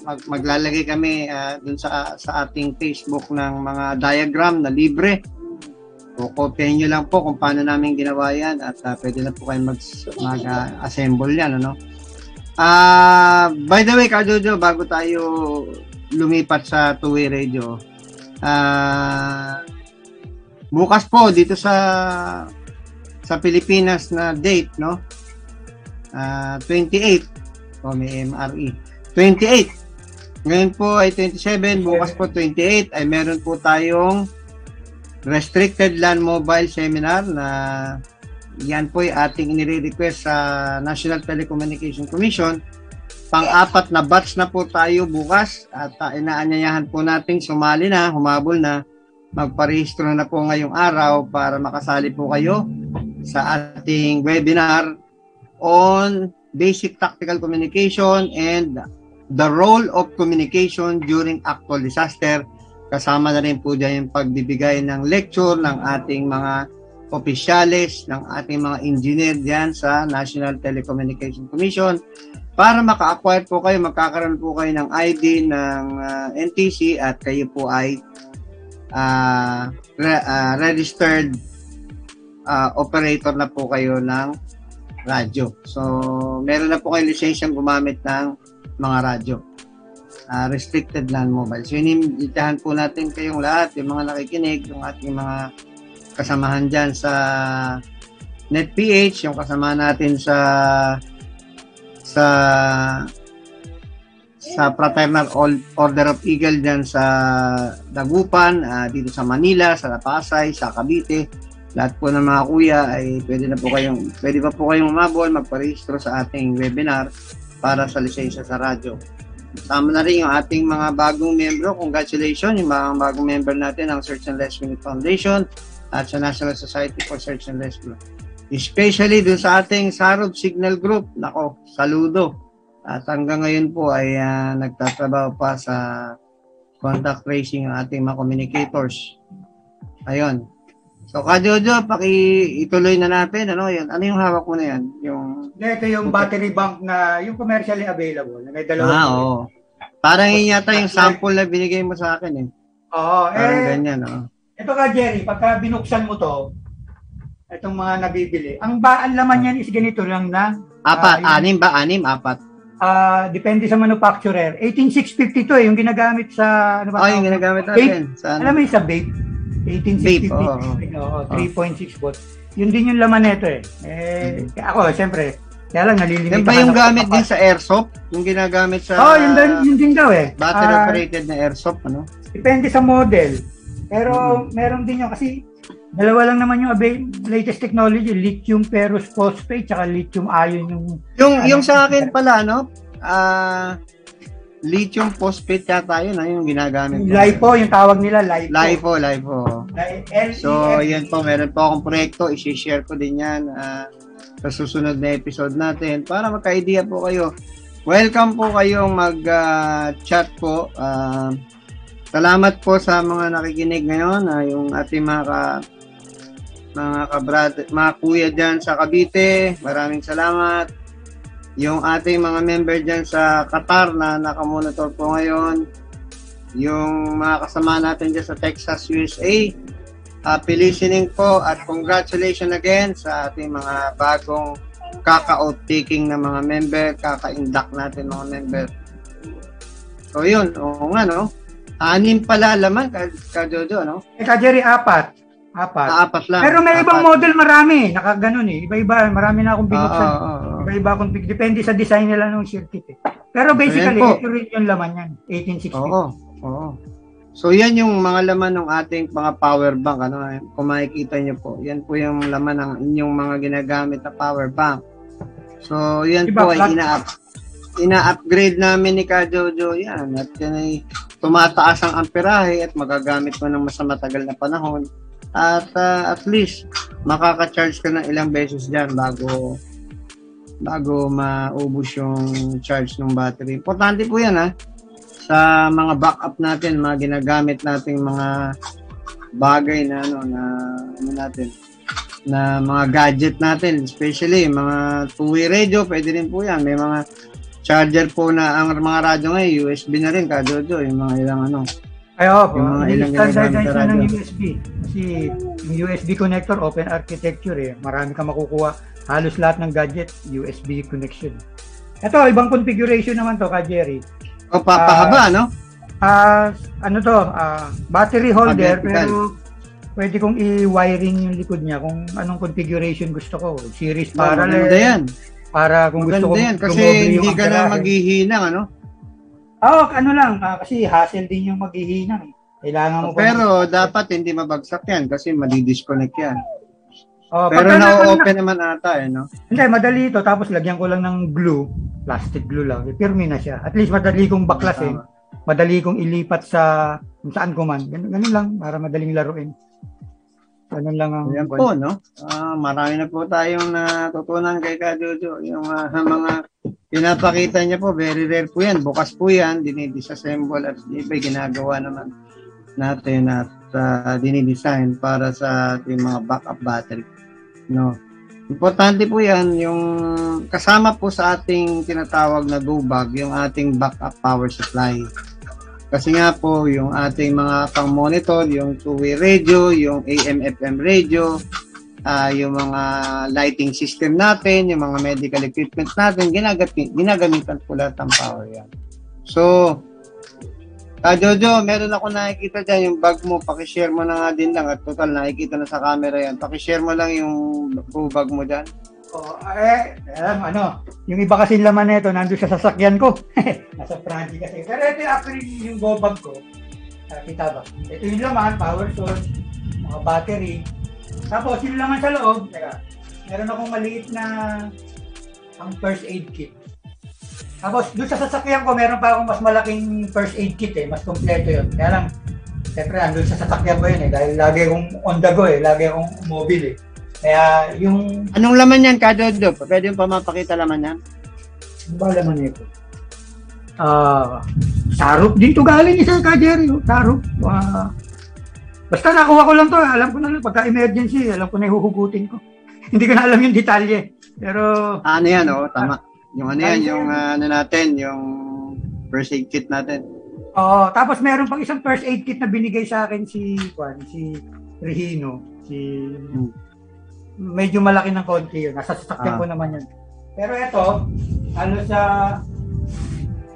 mag, maglalagay kami ah, dun sa sa ating Facebook ng mga diagram na libre. O kopyahin nyo lang po kung paano namin ginawa yan at ah, pwede na po kayo mag, mag-assemble yan. Ano? Ah, by the way, Kajojo, bago tayo lumipat sa two-way radio, ah, bukas po dito sa sa Pilipinas na date, no? Ah, 28. O may MRE. 28. Ngayon po ay 27, bukas po 28 ay meron po tayong Restricted Land Mobile Seminar na yan po ay ating inire-request sa National Telecommunication Commission. Pang-apat na batch na po tayo bukas at uh, inaanyayahan po nating sumali na, humabol na, magparehistro na po ngayong araw para makasali po kayo sa ating webinar on basic tactical communication and the role of communication during actual disaster. Kasama na rin po dyan yung pagbibigay ng lecture ng ating mga opisyales, ng ating mga engineer dyan sa National Telecommunication Commission para maka-acquire po kayo, magkakaroon po kayo ng ID ng ah, NTC at kayo po ay ah, re- ah, registered ah, operator na po kayo ng radyo. So, meron na po kayo lisensyang gumamit ng mga radyo. Ah, restricted land mobile. So, inimbitahan po natin kayong lahat, yung mga nakikinig, yung ating mga kasamahan dyan sa NetPH, yung kasama natin sa sa sa Fraternal Order of Eagle dyan sa Dagupan, ah, dito sa Manila, sa Pasay, sa Cavite. Lahat po ng mga kuya ay pwede na po kayong, pwede pa po kayong umabol, magparehistro sa ating webinar para sa lisensya sa radyo. Sama na rin yung ating mga bagong membro. Congratulations, yung mga bagong member natin ng Search and Rescue Foundation at sa National Society for Search and Rescue. Especially dun sa ating Sarod Signal Group. Nako, saludo. At hanggang ngayon po ay ah, nagtatrabaho pa sa contact tracing ng ating mga communicators. Ayun. So, Kajojo, paki ituloy na natin. Ano, yun? ano yung hawak mo na yan? Yung ito yung battery bank na, yung commercially available, na may dalawa. Ah, oo. Parang yun yata yung sample na binigay mo sa akin eh. Oo, Parang eh, ganyan, oh. ito ka Jerry, pagka binuksan mo to, itong mga nabibili, ang ba ang laman yan is ganito lang na Apat, Ah, anim ba? Anim, apat. Ah depende sa manufacturer. 18650 to eh, yung ginagamit sa ano ba? Oh, yung ginagamit natin. Sa Alam ano? mo yung sa vape? 18650. Vape, oo. Oo, 3.6 volts. Yun din yung laman nito eh. Eh, ako, siyempre, kaya lang nalilimit ba yung gamit din sa airsoft? Yung ginagamit sa oh, yun, din, yun din daw eh. battery operated na airsoft, ano? Depende sa model. Pero meron din yun kasi dalawa lang naman yung avail- latest technology, lithium ferrous phosphate tsaka lithium ion yung Yung Ano? yung sa akin pala, no? Ah, lithium phosphate yata yun, ah, yung ginagamit. ko. LiPo, yung tawag nila LiPo. LiPo, LiPo. Li- LEF. So, yan po, meron po akong proyekto, i-share ko din yan ah, sa susunod na episode natin para magka-idea po kayo. Welcome po kayong mag-chat po. Ah, salamat po sa mga nakikinig ngayon, ah, yung ating mga ka, mga kabrad, mga kuya dyan sa Cavite. Maraming salamat. Yung ating mga member dyan sa Qatar na nakamonitor po ngayon. Yung mga kasama natin dyan sa Texas, USA. Happy listening po at congratulations again sa ating mga bagong kaka-out taking na mga member, kaka-induct natin mga member. So yun, oo nga no. Anim pala laman ka, ka no? Eh, ka Jerry, apat. Apat. Apat lang. Pero may ibang Apat. model marami. Nakaganon eh. Iba-iba. Marami na akong binuksan. oo, oo. Iba-iba akong big. Depende sa design nila ng circuit eh. Pero basically, ito rin yung laman yan. 1860. Oo, oo. So yan yung mga laman ng ating mga power bank ano kung makikita niyo po. Yan po yung laman ng inyong mga ginagamit na power bank. So yan Diba, po ay ina-up ina-upgrade namin ni Ka Jojo yan at yan ay tumataas ang amperahe at magagamit mo ng mas matagal na panahon at ah, at least makaka-charge ka ng ilang beses diyan bago bago maubos yung charge ng battery. Importante po yan ha sa mga backup natin, mga ginagamit nating mga bagay na ano na ano natin na mga gadget natin, especially mga two-way radio, pwede rin po yan. May mga charger po na ang mga radyo ngayon, USB na rin, kadodo, yung mga ilang ano. Ay, oo. Yung mga ilang ginagamit na ng radyo. USB. Kasi yung USB connector, open architecture eh. Marami ka makukuha. Halos lahat ng gadget, USB connection. Ito, ibang configuration naman to, ka Jerry. O papahaba, no? Ah, ano to, ah, battery holder, Vertical. pero pwede kong i-wiring yung likod niya kung anong configuration gusto ko. Series Oh, parallel. maganda yan. Para kung gusto Maganda ko yan. Kasi yung hindi ka na amperahe. maghihinang, ano? Oo, ano lang, ah, kasi hassle din yung maghihinang. eh. Kailangan mo Pero dapat hindi mabagsak yan kasi madi-disconnect yan. Oh, Pero pagka na- na-open naman ata, eh, no? Hindi, madali ito. Tapos lagyan ko lang ng glue. Plastic glue lang. Pirmi na siya. At least madali kong baklasin. Madali kong ilipat sa kung saan ko man. Ganun, ganun lang. Para madaling laruin. Ganun lang ang... Ayan po, no? Ah, marami na po tayong natutunan kay Kajojo. Yung ah, mga pinapakita niya po, very rare po yan. Bukas po yan, dinidisassemble at iba ginagawa naman natin at uh, dinidesign para sa ating mga backup battery. No? Importante po yan, yung kasama po sa ating tinatawag na dubag, yung ating backup power supply. Kasi nga po, yung ating mga pang-monitor, yung two-way radio, yung AM-FM radio, ah yung mga lighting system natin, yung mga medical equipment natin, ginagamit, ginagamitan po lahat ng power yan. So, Ah, Jojo, meron ako nakikita dyan, yung bag mo, pakishare mo na nga din lang at total nakikita na sa camera yan. Pakishare mo lang yung bag mo dyan. Oh, eh, alam, ano, yung iba kasi laman nito, nandun sa sasakyan ko. Nasa Francie kasi. Pero ito actually yung go bag ko. Ah, kita ba? Ito yung laman, power source, mga battery. Tapos yung laman sa loob, teka, meron akong maliit na ang first aid kit. Tapos doon sa sasakyan ko, meron pa akong mas malaking first aid kit eh, mas kompleto yun. Kaya lang, siyempre, andun sa sasakyan ko yun eh, dahil lagi akong on the go eh, lagi akong mobile eh. Kaya yung Anong laman yan, Kadodo? Pwede yung pamapakita laman yan? Ano ba laman nito? Ah, sarup din to galing isa ka Jerry, oh. Basta nakuha ko lang to, alam ko na lang pagka emergency, alam ko na ihuhugutin ko. Hindi ko na alam yung detalye. Pero Ah, ano yan, oh, tama. Yung ano yan, yung ah, ano natin, yung first aid kit natin. Oo, tapos meron pang isang first aid kit na binigay sa akin si Juan, si Regino, si hmm. medyo malaki ng konti yun. Nasa sasakyan ah. ko naman yun. Pero ito, ano sa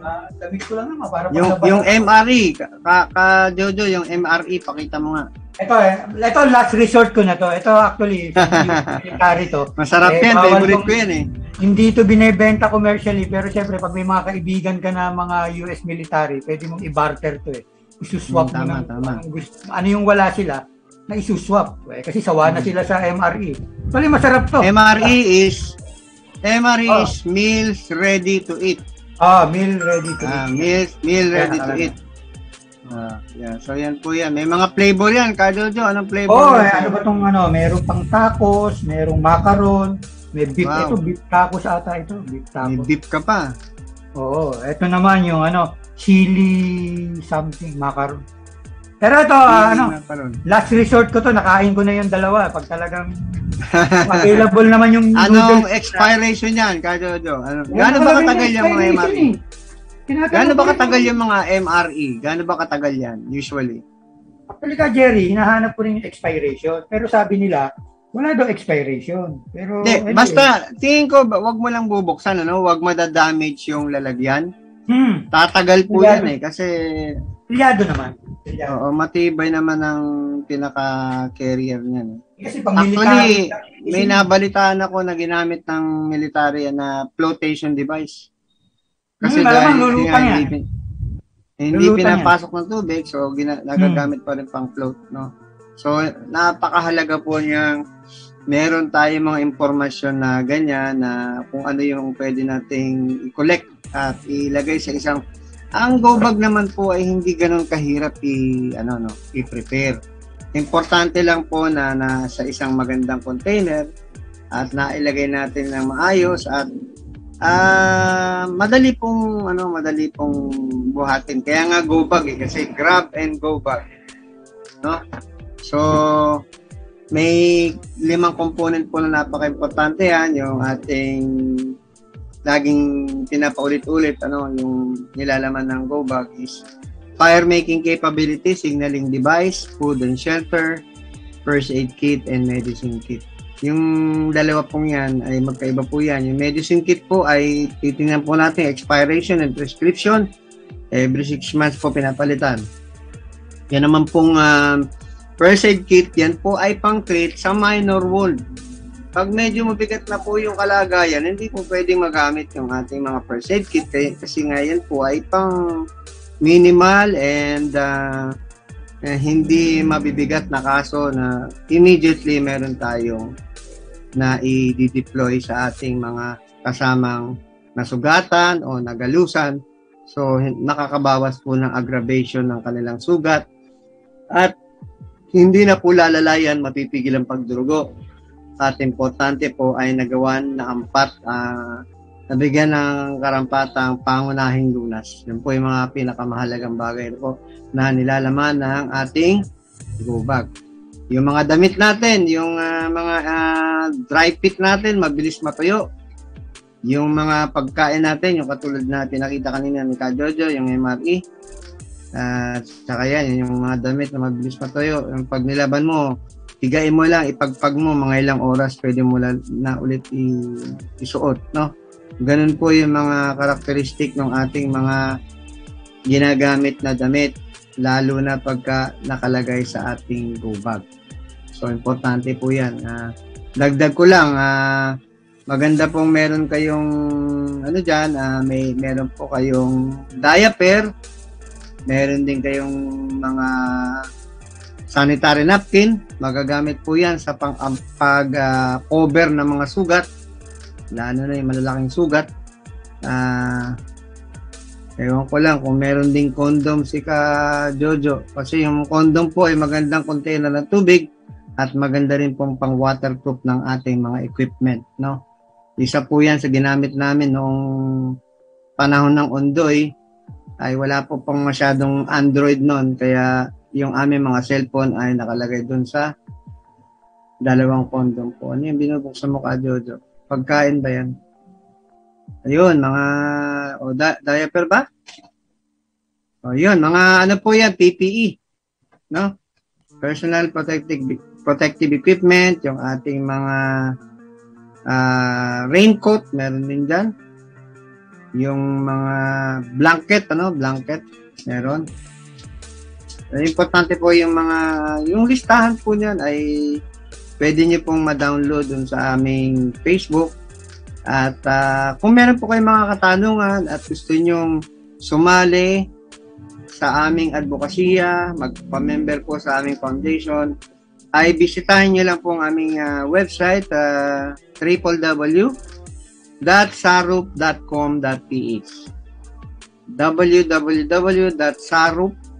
uh, damit ko lang naman para yung yung MRE ka, ka Jojo yung MRE pakita mo nga. Ito eh ito last resort ko na to. Ito actually military to. Masarap eh, yan favorite ko yan eh. hindi to binebenta commercially pero syempre pag may mga kaibigan ka na mga US military pwede mong i-barter to eh. Isuswap hmm, tama, ng, tama. gusto, ano yung wala sila na isuswap. Eh, kasi sawa na hmm. sila sa MRE Actually, masarap to. MRE is MRE oh. is meals ready to eat Ah, meal ready to ah, eat. Meal, meal ready to eat. Ah, yeah. So yan po yan. May mga flavor yan. Kajojo, anong flavor? Oh, eh, ano ba tong ano? Merong pang tacos, merong macaron, may beef. Wow. Ito, beef tacos ata ito. Beef tacos. May beef ka pa. Oo, ito naman yung ano, chili something, macaron. Pero ito, uh, ano, last resort ko to, nakain ko na yung dalawa. Pag talagang Available naman yung Anong expiration niyan, Kajojo? Ano, gaano ba katagal yung mga MRE? Gaano ba katagal yung mga MRE? Gaano ba katagal yan, usually? Actually ka, Jerry, hinahanap ko rin yung expiration. Pero sabi nila, wala daw expiration. Pero De, anyway. basta tingin ko wag mo lang bubuksan ano, wag madadamage yung lalagyan. Hmm. Tatagal po Pilyado. yan eh kasi Pilyado naman. Oo, matibay naman ang pinaka-carrier niyan. Eh. Kasi pang Actually, may nabalitaan ako na ginamit ng military na flotation device. Kasi hmm, dahil hindi, yan. hindi, hindi pinapasok yan. ng tubig, so gina, nagagamit hmm. pa rin pang float, no? So, napakahalaga po niyang meron tayo mga impormasyon na ganyan na kung ano yung pwede nating i-collect at ilagay sa isang ang go bag naman po ay hindi ganoon kahirap i ano no, i-prepare. Importante lang po na nasa isang magandang container at nailagay natin ng maayos at uh, madali pong ano madali pong buhatin kaya nga go bag eh, kasi grab and go bag no so may limang component po na napaka-importante yan yung ating laging pinapaulit-ulit ano yung nilalaman ng go bag is fire making capability, signaling device, food and shelter, first aid kit, and medicine kit. Yung dalawa pong yan ay magkaiba po yan. Yung medicine kit po ay titingnan po natin expiration and prescription. Every 6 months po pinapalitan. Yan naman pong uh, first aid kit, yan po ay pang treat sa minor wound. Pag medyo mabigat na po yung kalagayan, hindi po pwedeng magamit yung ating mga first aid kit kasi nga yan po ay pang minimal and uh, eh, hindi mabibigat na kaso na immediately meron tayong na i-deploy sa ating mga kasamang nasugatan o nagalusan. So, nakakabawas po ng aggravation ng kanilang sugat at hindi na po lalalayan, mapipigil ang pagdurugo. At importante po ay nagawan na ampat uh, nabigyan ng karampatang pangunahing lunas. Yun po yung mga pinakamahalagang bagay po na nilalaman ng ating go bag. Yung mga damit natin, yung uh, mga uh, dry fit natin, mabilis matuyo. Yung mga pagkain natin, yung katulad na pinakita kanina ni Ka Jojo, yung MRE. At uh, saka yan, yung mga damit na mabilis matuyo. Yung pag nilaban mo, higain mo lang, ipagpag mo, mga ilang oras, pwede mo lang na ulit i- isuot, no? Ganun po yung mga karakteristik ng ating mga ginagamit na damit, lalo na pagka nakalagay sa ating go bag. So, importante po yan. Uh, dagdag ko lang, uh, maganda pong meron kayong, ano dyan, uh, may, meron po kayong diaper, meron din kayong mga sanitary napkin, magagamit po yan sa pang, um, pag uh, cover ng mga sugat lalo na yung malalaking sugat. Ah, uh, ewan ko lang kung meron ding condom si ka Jojo. Kasi yung condom po ay magandang container ng tubig at maganda rin pong pang waterproof ng ating mga equipment, no? Isa po yan sa ginamit namin noong panahon ng Ondoy ay wala po pang masyadong Android noon kaya yung aming mga cellphone ay nakalagay doon sa dalawang condom po. Ano yung binubuksan mo ka, Jojo? Pagkain ba yan? Ayun, mga o, da- diaper ba? O yun, mga ano po yan, PPE. No? Personal protective protective equipment, yung ating mga uh, raincoat, meron din dyan. Yung mga blanket, ano, blanket, meron. Importante po yung mga, yung listahan po niyan ay pwede niyo pong ma-download dun sa aming Facebook. At uh, kung meron po kayong mga katanungan at gusto niyo sumali sa aming advokasya, magpa-member po sa aming foundation, ay bisitahin niyo lang po ang aming uh, website uh, www.sarup.com.ph www.sarup.com.ph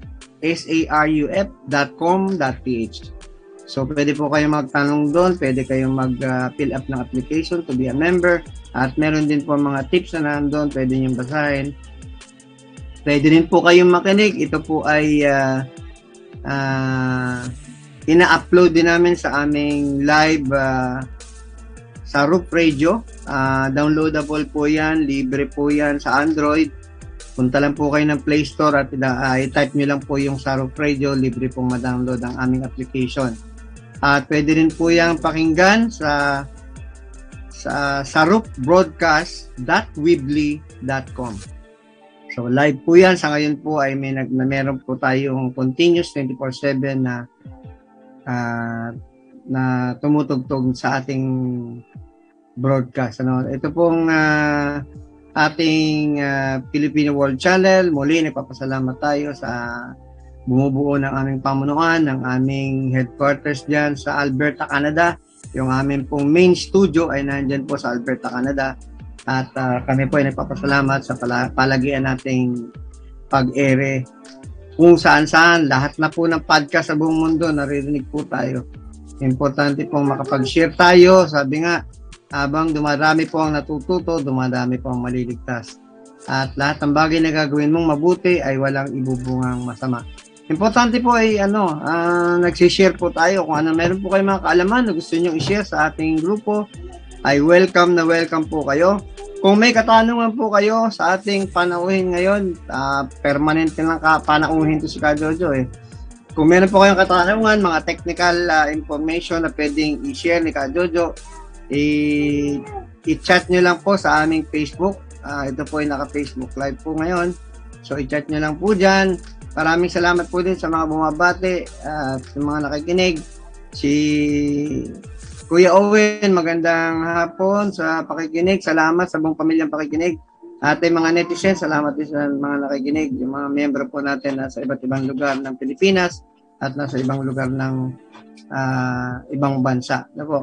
So, pwede po kayo magtanong doon, pwede kayong mag-fill uh, up ng application to be a member, at meron din po mga tips na nandoon, pwede nyo basahin. Pwede din po kayong makinig, ito po ay uh, uh, ina-upload din namin sa aming live uh, sa Roof Radio. Uh, downloadable po yan, libre po yan sa Android. Punta lang po kayo ng Play Store at uh, i-type nyo lang po yung sa Roof Radio, libre pong ma-download ang aming application. At pwede rin po yung pakinggan sa sa sarupbroadcast.weebly.com. So live po yan. Sa ngayon po ay may nag, na meron po tayong continuous 24/7 na uh, na tumutugtog sa ating broadcast. Ano? Ito pong uh, ating uh, Filipino World Channel. Muli, nagpapasalamat tayo sa bumubuo ng aming pamunuan, ng aming headquarters dyan sa Alberta, Canada. Yung aming pong main studio ay nandyan po sa Alberta, Canada. At uh, kami po ay nagpapasalamat sa pala- palagian nating pag-ere kung saan-saan. Lahat na po ng podcast sa buong mundo, naririnig po tayo. Importante pong makapag-share tayo. Sabi nga, habang dumarami po ang natututo, dumadami po ang maliligtas. At lahat ng bagay na gagawin mong mabuti ay walang ibubungang masama. Importante po ay ano, uh, nagsi-share po tayo kung ano meron po kayong mga kaalaman na gusto niyo i-share sa ating grupo ay welcome na welcome po kayo. Kung may katanungan po kayo sa ating panauhin ngayon, uh, permanent lang ka panauhin to si Ka Jojo eh. Kung meron po kayong katanungan, mga technical uh, information na pwedeng i-share ni Ka Jojo, i- i-chat nyo lang po sa aming Facebook. Uh, ito po ay naka-Facebook live po ngayon. So, i-chat nyo lang po dyan. Maraming salamat po din sa mga bumabate at uh, sa mga nakikinig. Si Kuya Owen, magandang hapon sa pakikinig. Salamat sa buong pamilyang pakikinig. At ay mga netizens, salamat din sa mga nakikinig. Yung mga miyembro po natin na sa iba't ibang lugar ng Pilipinas at nasa ibang lugar ng uh, ibang bansa. Ano po?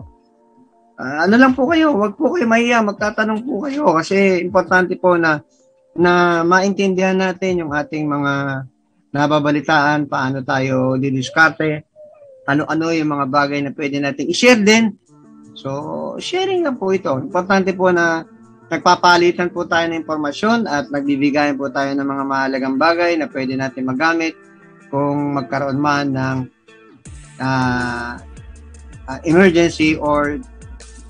Uh, ano lang po kayo, wag po kayo mahiya, magtatanong po kayo kasi importante po na na maintindihan natin yung ating mga nababalitaan, paano tayo didiskarte, ano-ano yung mga bagay na pwede natin i-share din. So, sharing na po ito. Importante po na nagpapalitan po tayo ng impormasyon at nagbibigayan po tayo ng mga mahalagang bagay na pwede natin magamit kung magkaroon man ng uh, uh, emergency or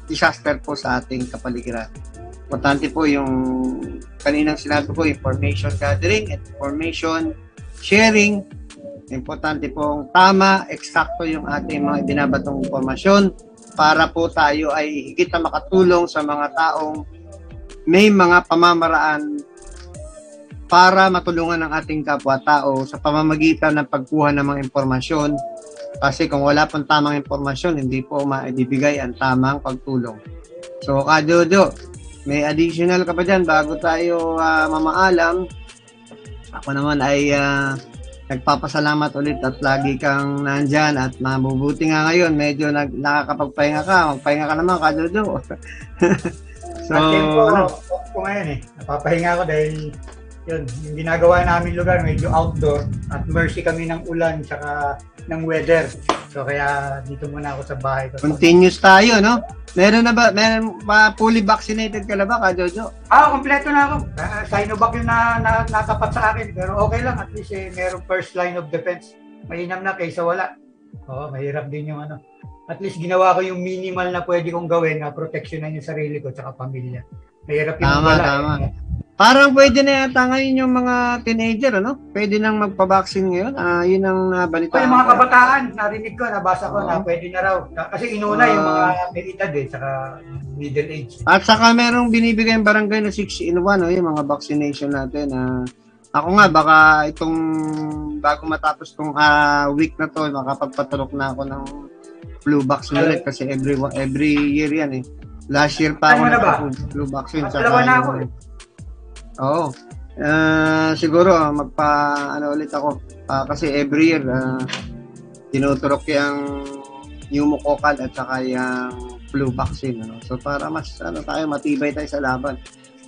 disaster po sa ating kapaligiran. Importante po yung kaninang sinabi ko, information gathering, information sharing. Importante pong tama, eksakto yung ating mga binabatong informasyon para po tayo ay higit na makatulong sa mga taong may mga pamamaraan para matulungan ang ating kapwa-tao sa pamamagitan ng pagkuha ng mga impormasyon kasi kung wala pong tamang impormasyon, hindi po maibibigay ang tamang pagtulong. So, Kajojo, may additional ka pa dyan bago tayo uh, mamaalam ako naman ay uh, nagpapasalamat ulit at lagi kang nandyan at mabubuti nga ngayon. Medyo nag, nakakapagpahinga ka. Magpahinga ka naman, Kajojo. so, po, ano? po ngayon eh. Napapahinga ako dahil yun, yung ginagawa namin lugar medyo outdoor at mercy kami ng ulan tsaka ng weather. So kaya dito muna ako sa bahay. Continuous tayo, no? Meron na ba, meron pa fully vaccinated ka na ba, ka Jojo? Ah, kompleto na ako. Uh, Sinovac yung na, na, natapat sa akin. Pero okay lang, at least eh, meron first line of defense. Mainam na kaysa wala. Oo, mahirap din yung ano. At least ginawa ko yung minimal na pwede kong gawin na proteksyonan yung sarili ko tsaka pamilya. Mahirap yung tama, wala. Tama, eh. Parang pwede na yata ngayon yung mga teenager, ano? Pwede nang magpa-vaccine ngayon. Ah, uh, yun ang. Uh, yung mga kabataan, narinig ko, nabasa ko uh, na pwede na raw. Kasi inuna uh, yung mga may edad eh, saka middle age. At saka merong binibigay yung barangay na 6 in 1, oh, yung mga vaccination natin. Uh, ako nga, baka itong bago matapos tong uh, week na to, makapagpaturok na ako ng flu vaccine ulit kasi every every year yan eh. Last year pa ako na ba? flu vaccine. At dalawa na ako eh. Oo. Uh, siguro magpa ano ulit ako uh, kasi every year uh, tinuturok yung pneumococcal at saka yung flu vaccine ano. So para mas ano tayo matibay tayo sa laban.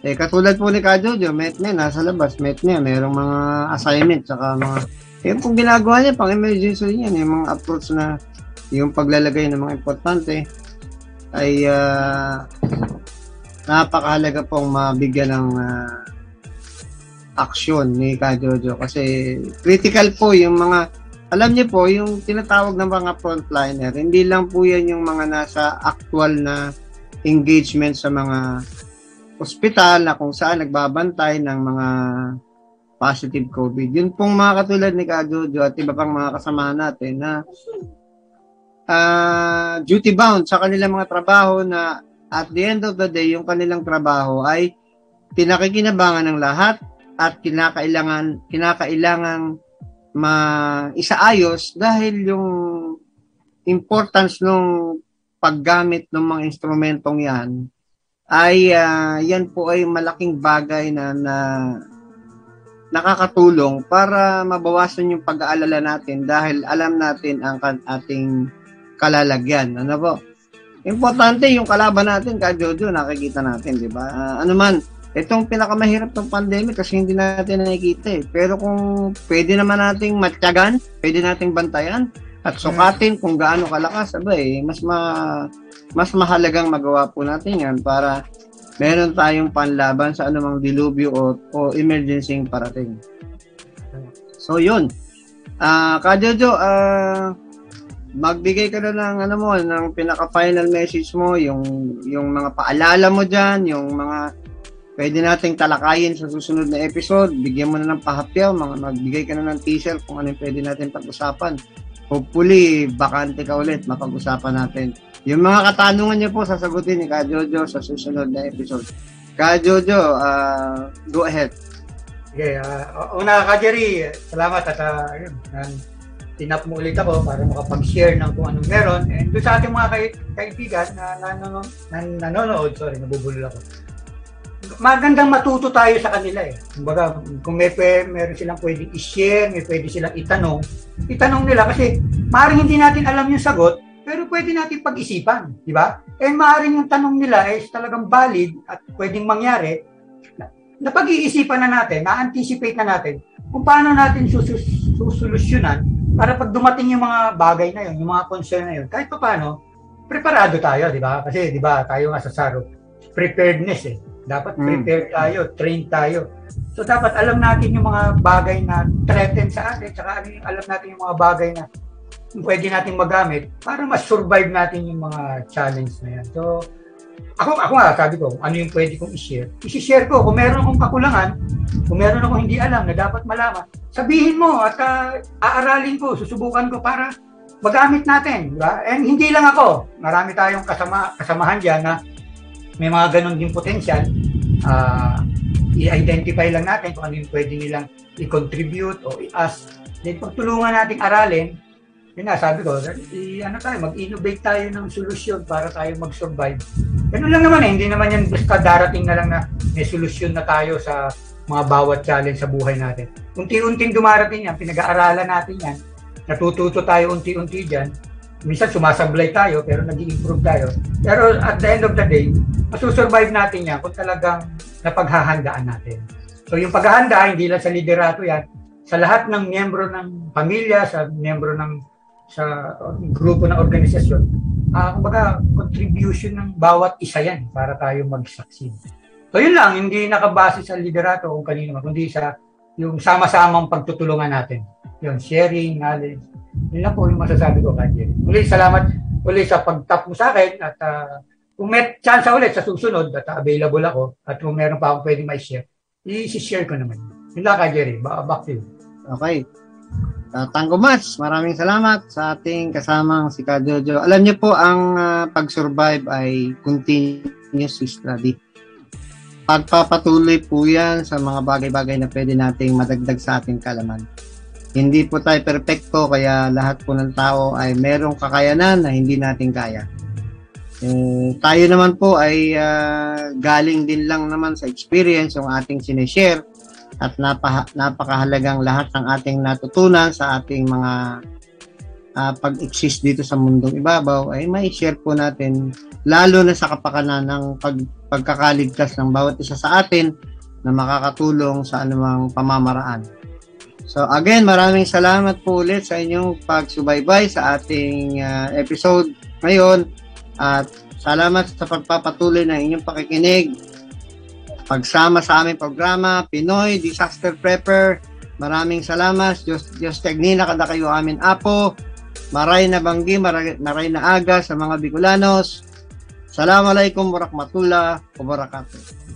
Eh katulad po ni Kajojo, met niya nasa labas, met niya merong mga assignment saka mga eh kung ginagawa niya pang emergency niyan, yung mga approach na yung paglalagay ng mga importante ay uh, napakahalaga pong mabigyan ng uh, aksyon ni Ka Jojo kasi critical po yung mga alam niyo po yung tinatawag ng mga frontliner hindi lang po yan yung mga nasa actual na engagement sa mga ospital na kung saan nagbabantay ng mga positive COVID. Yun pong mga katulad ni Ka Jojo at iba pang mga kasamahan natin na uh, duty bound sa kanilang mga trabaho na at the end of the day, yung kanilang trabaho ay pinakikinabangan ng lahat at kinakailangan kinakailangan maisaayos dahil yung importance ng paggamit ng mga instrumentong yan ay uh, yan po ay malaking bagay na, na nakakatulong para mabawasan yung pag-aalala natin dahil alam natin ang ating kalalagyan. Ano po? Importante yung kalaban natin, ka Jojo, nakikita natin, di ba? Uh, ano man, itong pinakamahirap ng pandemic kasi hindi natin nakikita eh. Pero kung pwede naman nating matyagan, pwede nating bantayan at sukatin kung gaano kalakas, abay, mas ma mas mahalagang magawa po natin yan para meron tayong panlaban sa anumang dilubyo o, o emergency parating. So, yun. Ah, uh, Kajojo, ah, uh, magbigay ka na ng ano mo, ng pinaka-final message mo, yung yung mga paalala mo diyan, yung mga pwede nating talakayin sa susunod na episode. Bigyan mo na ng pahapyaw, mga magbigay ka na ng teaser kung ano yung pwede natin pag-usapan. Hopefully, bakante ka ulit, mapag-usapan natin. Yung mga katanungan niyo po, sasagutin ni Ka Jojo sa susunod na episode. Ka Jojo, uh, go ahead. Okay, uh, una ka Jerry, salamat at uh, tinap mo ulit ako para makapag-share ng kung anong meron. And doon sa ating mga kay, kaibigan na nanonood, na, nanonood, sorry, nabubulol ako magandang matuto tayo sa kanila eh. Kumbaga, kung may pwe, meron silang pwedeng i-share, may pwede silang itanong, itanong nila kasi maaaring hindi natin alam yung sagot, pero pwede natin pag-isipan, di ba? And maaaring yung tanong nila ay talagang valid at pwedeng mangyari, na, na pag-iisipan na natin, na-anticipate na natin kung paano natin susus- susolusyonan para pag dumating yung mga bagay na yun, yung mga concern na yun, kahit pa paano, preparado tayo, di ba? Kasi, di ba, tayo nga sa SARO, preparedness eh. Dapat hmm. prepared tayo, trained tayo. So dapat alam natin yung mga bagay na threaten sa atin, tsaka alam natin yung mga bagay na pwede nating magamit para mas survive natin yung mga challenge na yan. So, ako, ako nga, sabi ko, ano yung pwede kong i-share? I-share ko, kung meron akong kakulangan, kung meron akong hindi alam na dapat malaman, sabihin mo at uh, aaralin ko, susubukan ko para magamit natin. Diba? And hindi lang ako, marami tayong kasama, kasamahan dyan na may mga ganun din potential, uh, i-identify lang natin kung ano yung pwede nilang i-contribute o i-ask. Then pagtulungan nating aralin, yun nga, sabi ko, i, ano tayo, mag-innovate tayo ng solusyon para tayo mag-survive. Ganun lang naman eh, hindi naman yan basta darating na lang na may solusyon na tayo sa mga bawat challenge sa buhay natin. Unti-unting dumarating yan, pinag-aaralan natin yan, natututo tayo unti-unti dyan, minsan sumasablay tayo pero nag improve tayo. Pero at the end of the day, masusurvive natin yan kung talagang napaghahandaan natin. So yung paghahanda, hindi lang sa liderato yan, sa lahat ng miyembro ng pamilya, sa miyembro ng sa grupo ng organisasyon, uh, kumbaga contribution ng bawat isa yan para tayo mag-succeed. So yun lang, hindi nakabase sa liderato kung kanino kundi sa yung sama-samang pagtutulungan natin. Yung sharing, knowledge, yun lang po yung masasabi ko, Kanji. Muli, salamat uli sa pag-tap mo sa akin at uh, kung may chance ulit sa susunod at available ako at kung meron pa akong pwedeng ma-share, i-share ko naman. Yun lang ka, Jerry. Back to you. Okay. Uh, Tango Mats, maraming salamat sa ating kasamang si Ka Jojo. Alam niyo po, ang uh, pag-survive ay continuous study. Pagpapatuloy po yan sa mga bagay-bagay na pwede nating madagdag sa ating kalaman. Hindi po tayo perpekto, kaya lahat po ng tao ay merong kakayanan na hindi natin kaya. Eh, tayo naman po ay uh, galing din lang naman sa experience yung ating sineshare at napa, napakahalagang lahat ng ating natutunan sa ating mga uh, pag-exist dito sa mundong ibabaw ay may share po natin lalo na sa kapakanan ng pag, pagkakaligtas ng bawat isa sa atin na makakatulong sa anumang pamamaraan. So again, maraming salamat po ulit sa inyong pagsubaybay sa ating uh, episode ngayon at salamat sa pagpapatuloy ng inyong pakikinig pagsama sa aming programa, Pinoy Disaster Prepper. Maraming salamat. Diyos, Diyos Tegnina, kada kayo amin apo. Maray na banggi, maray, maray na aga sa mga Bicolanos. Assalamualaikum warahmatullahi wabarakatuh.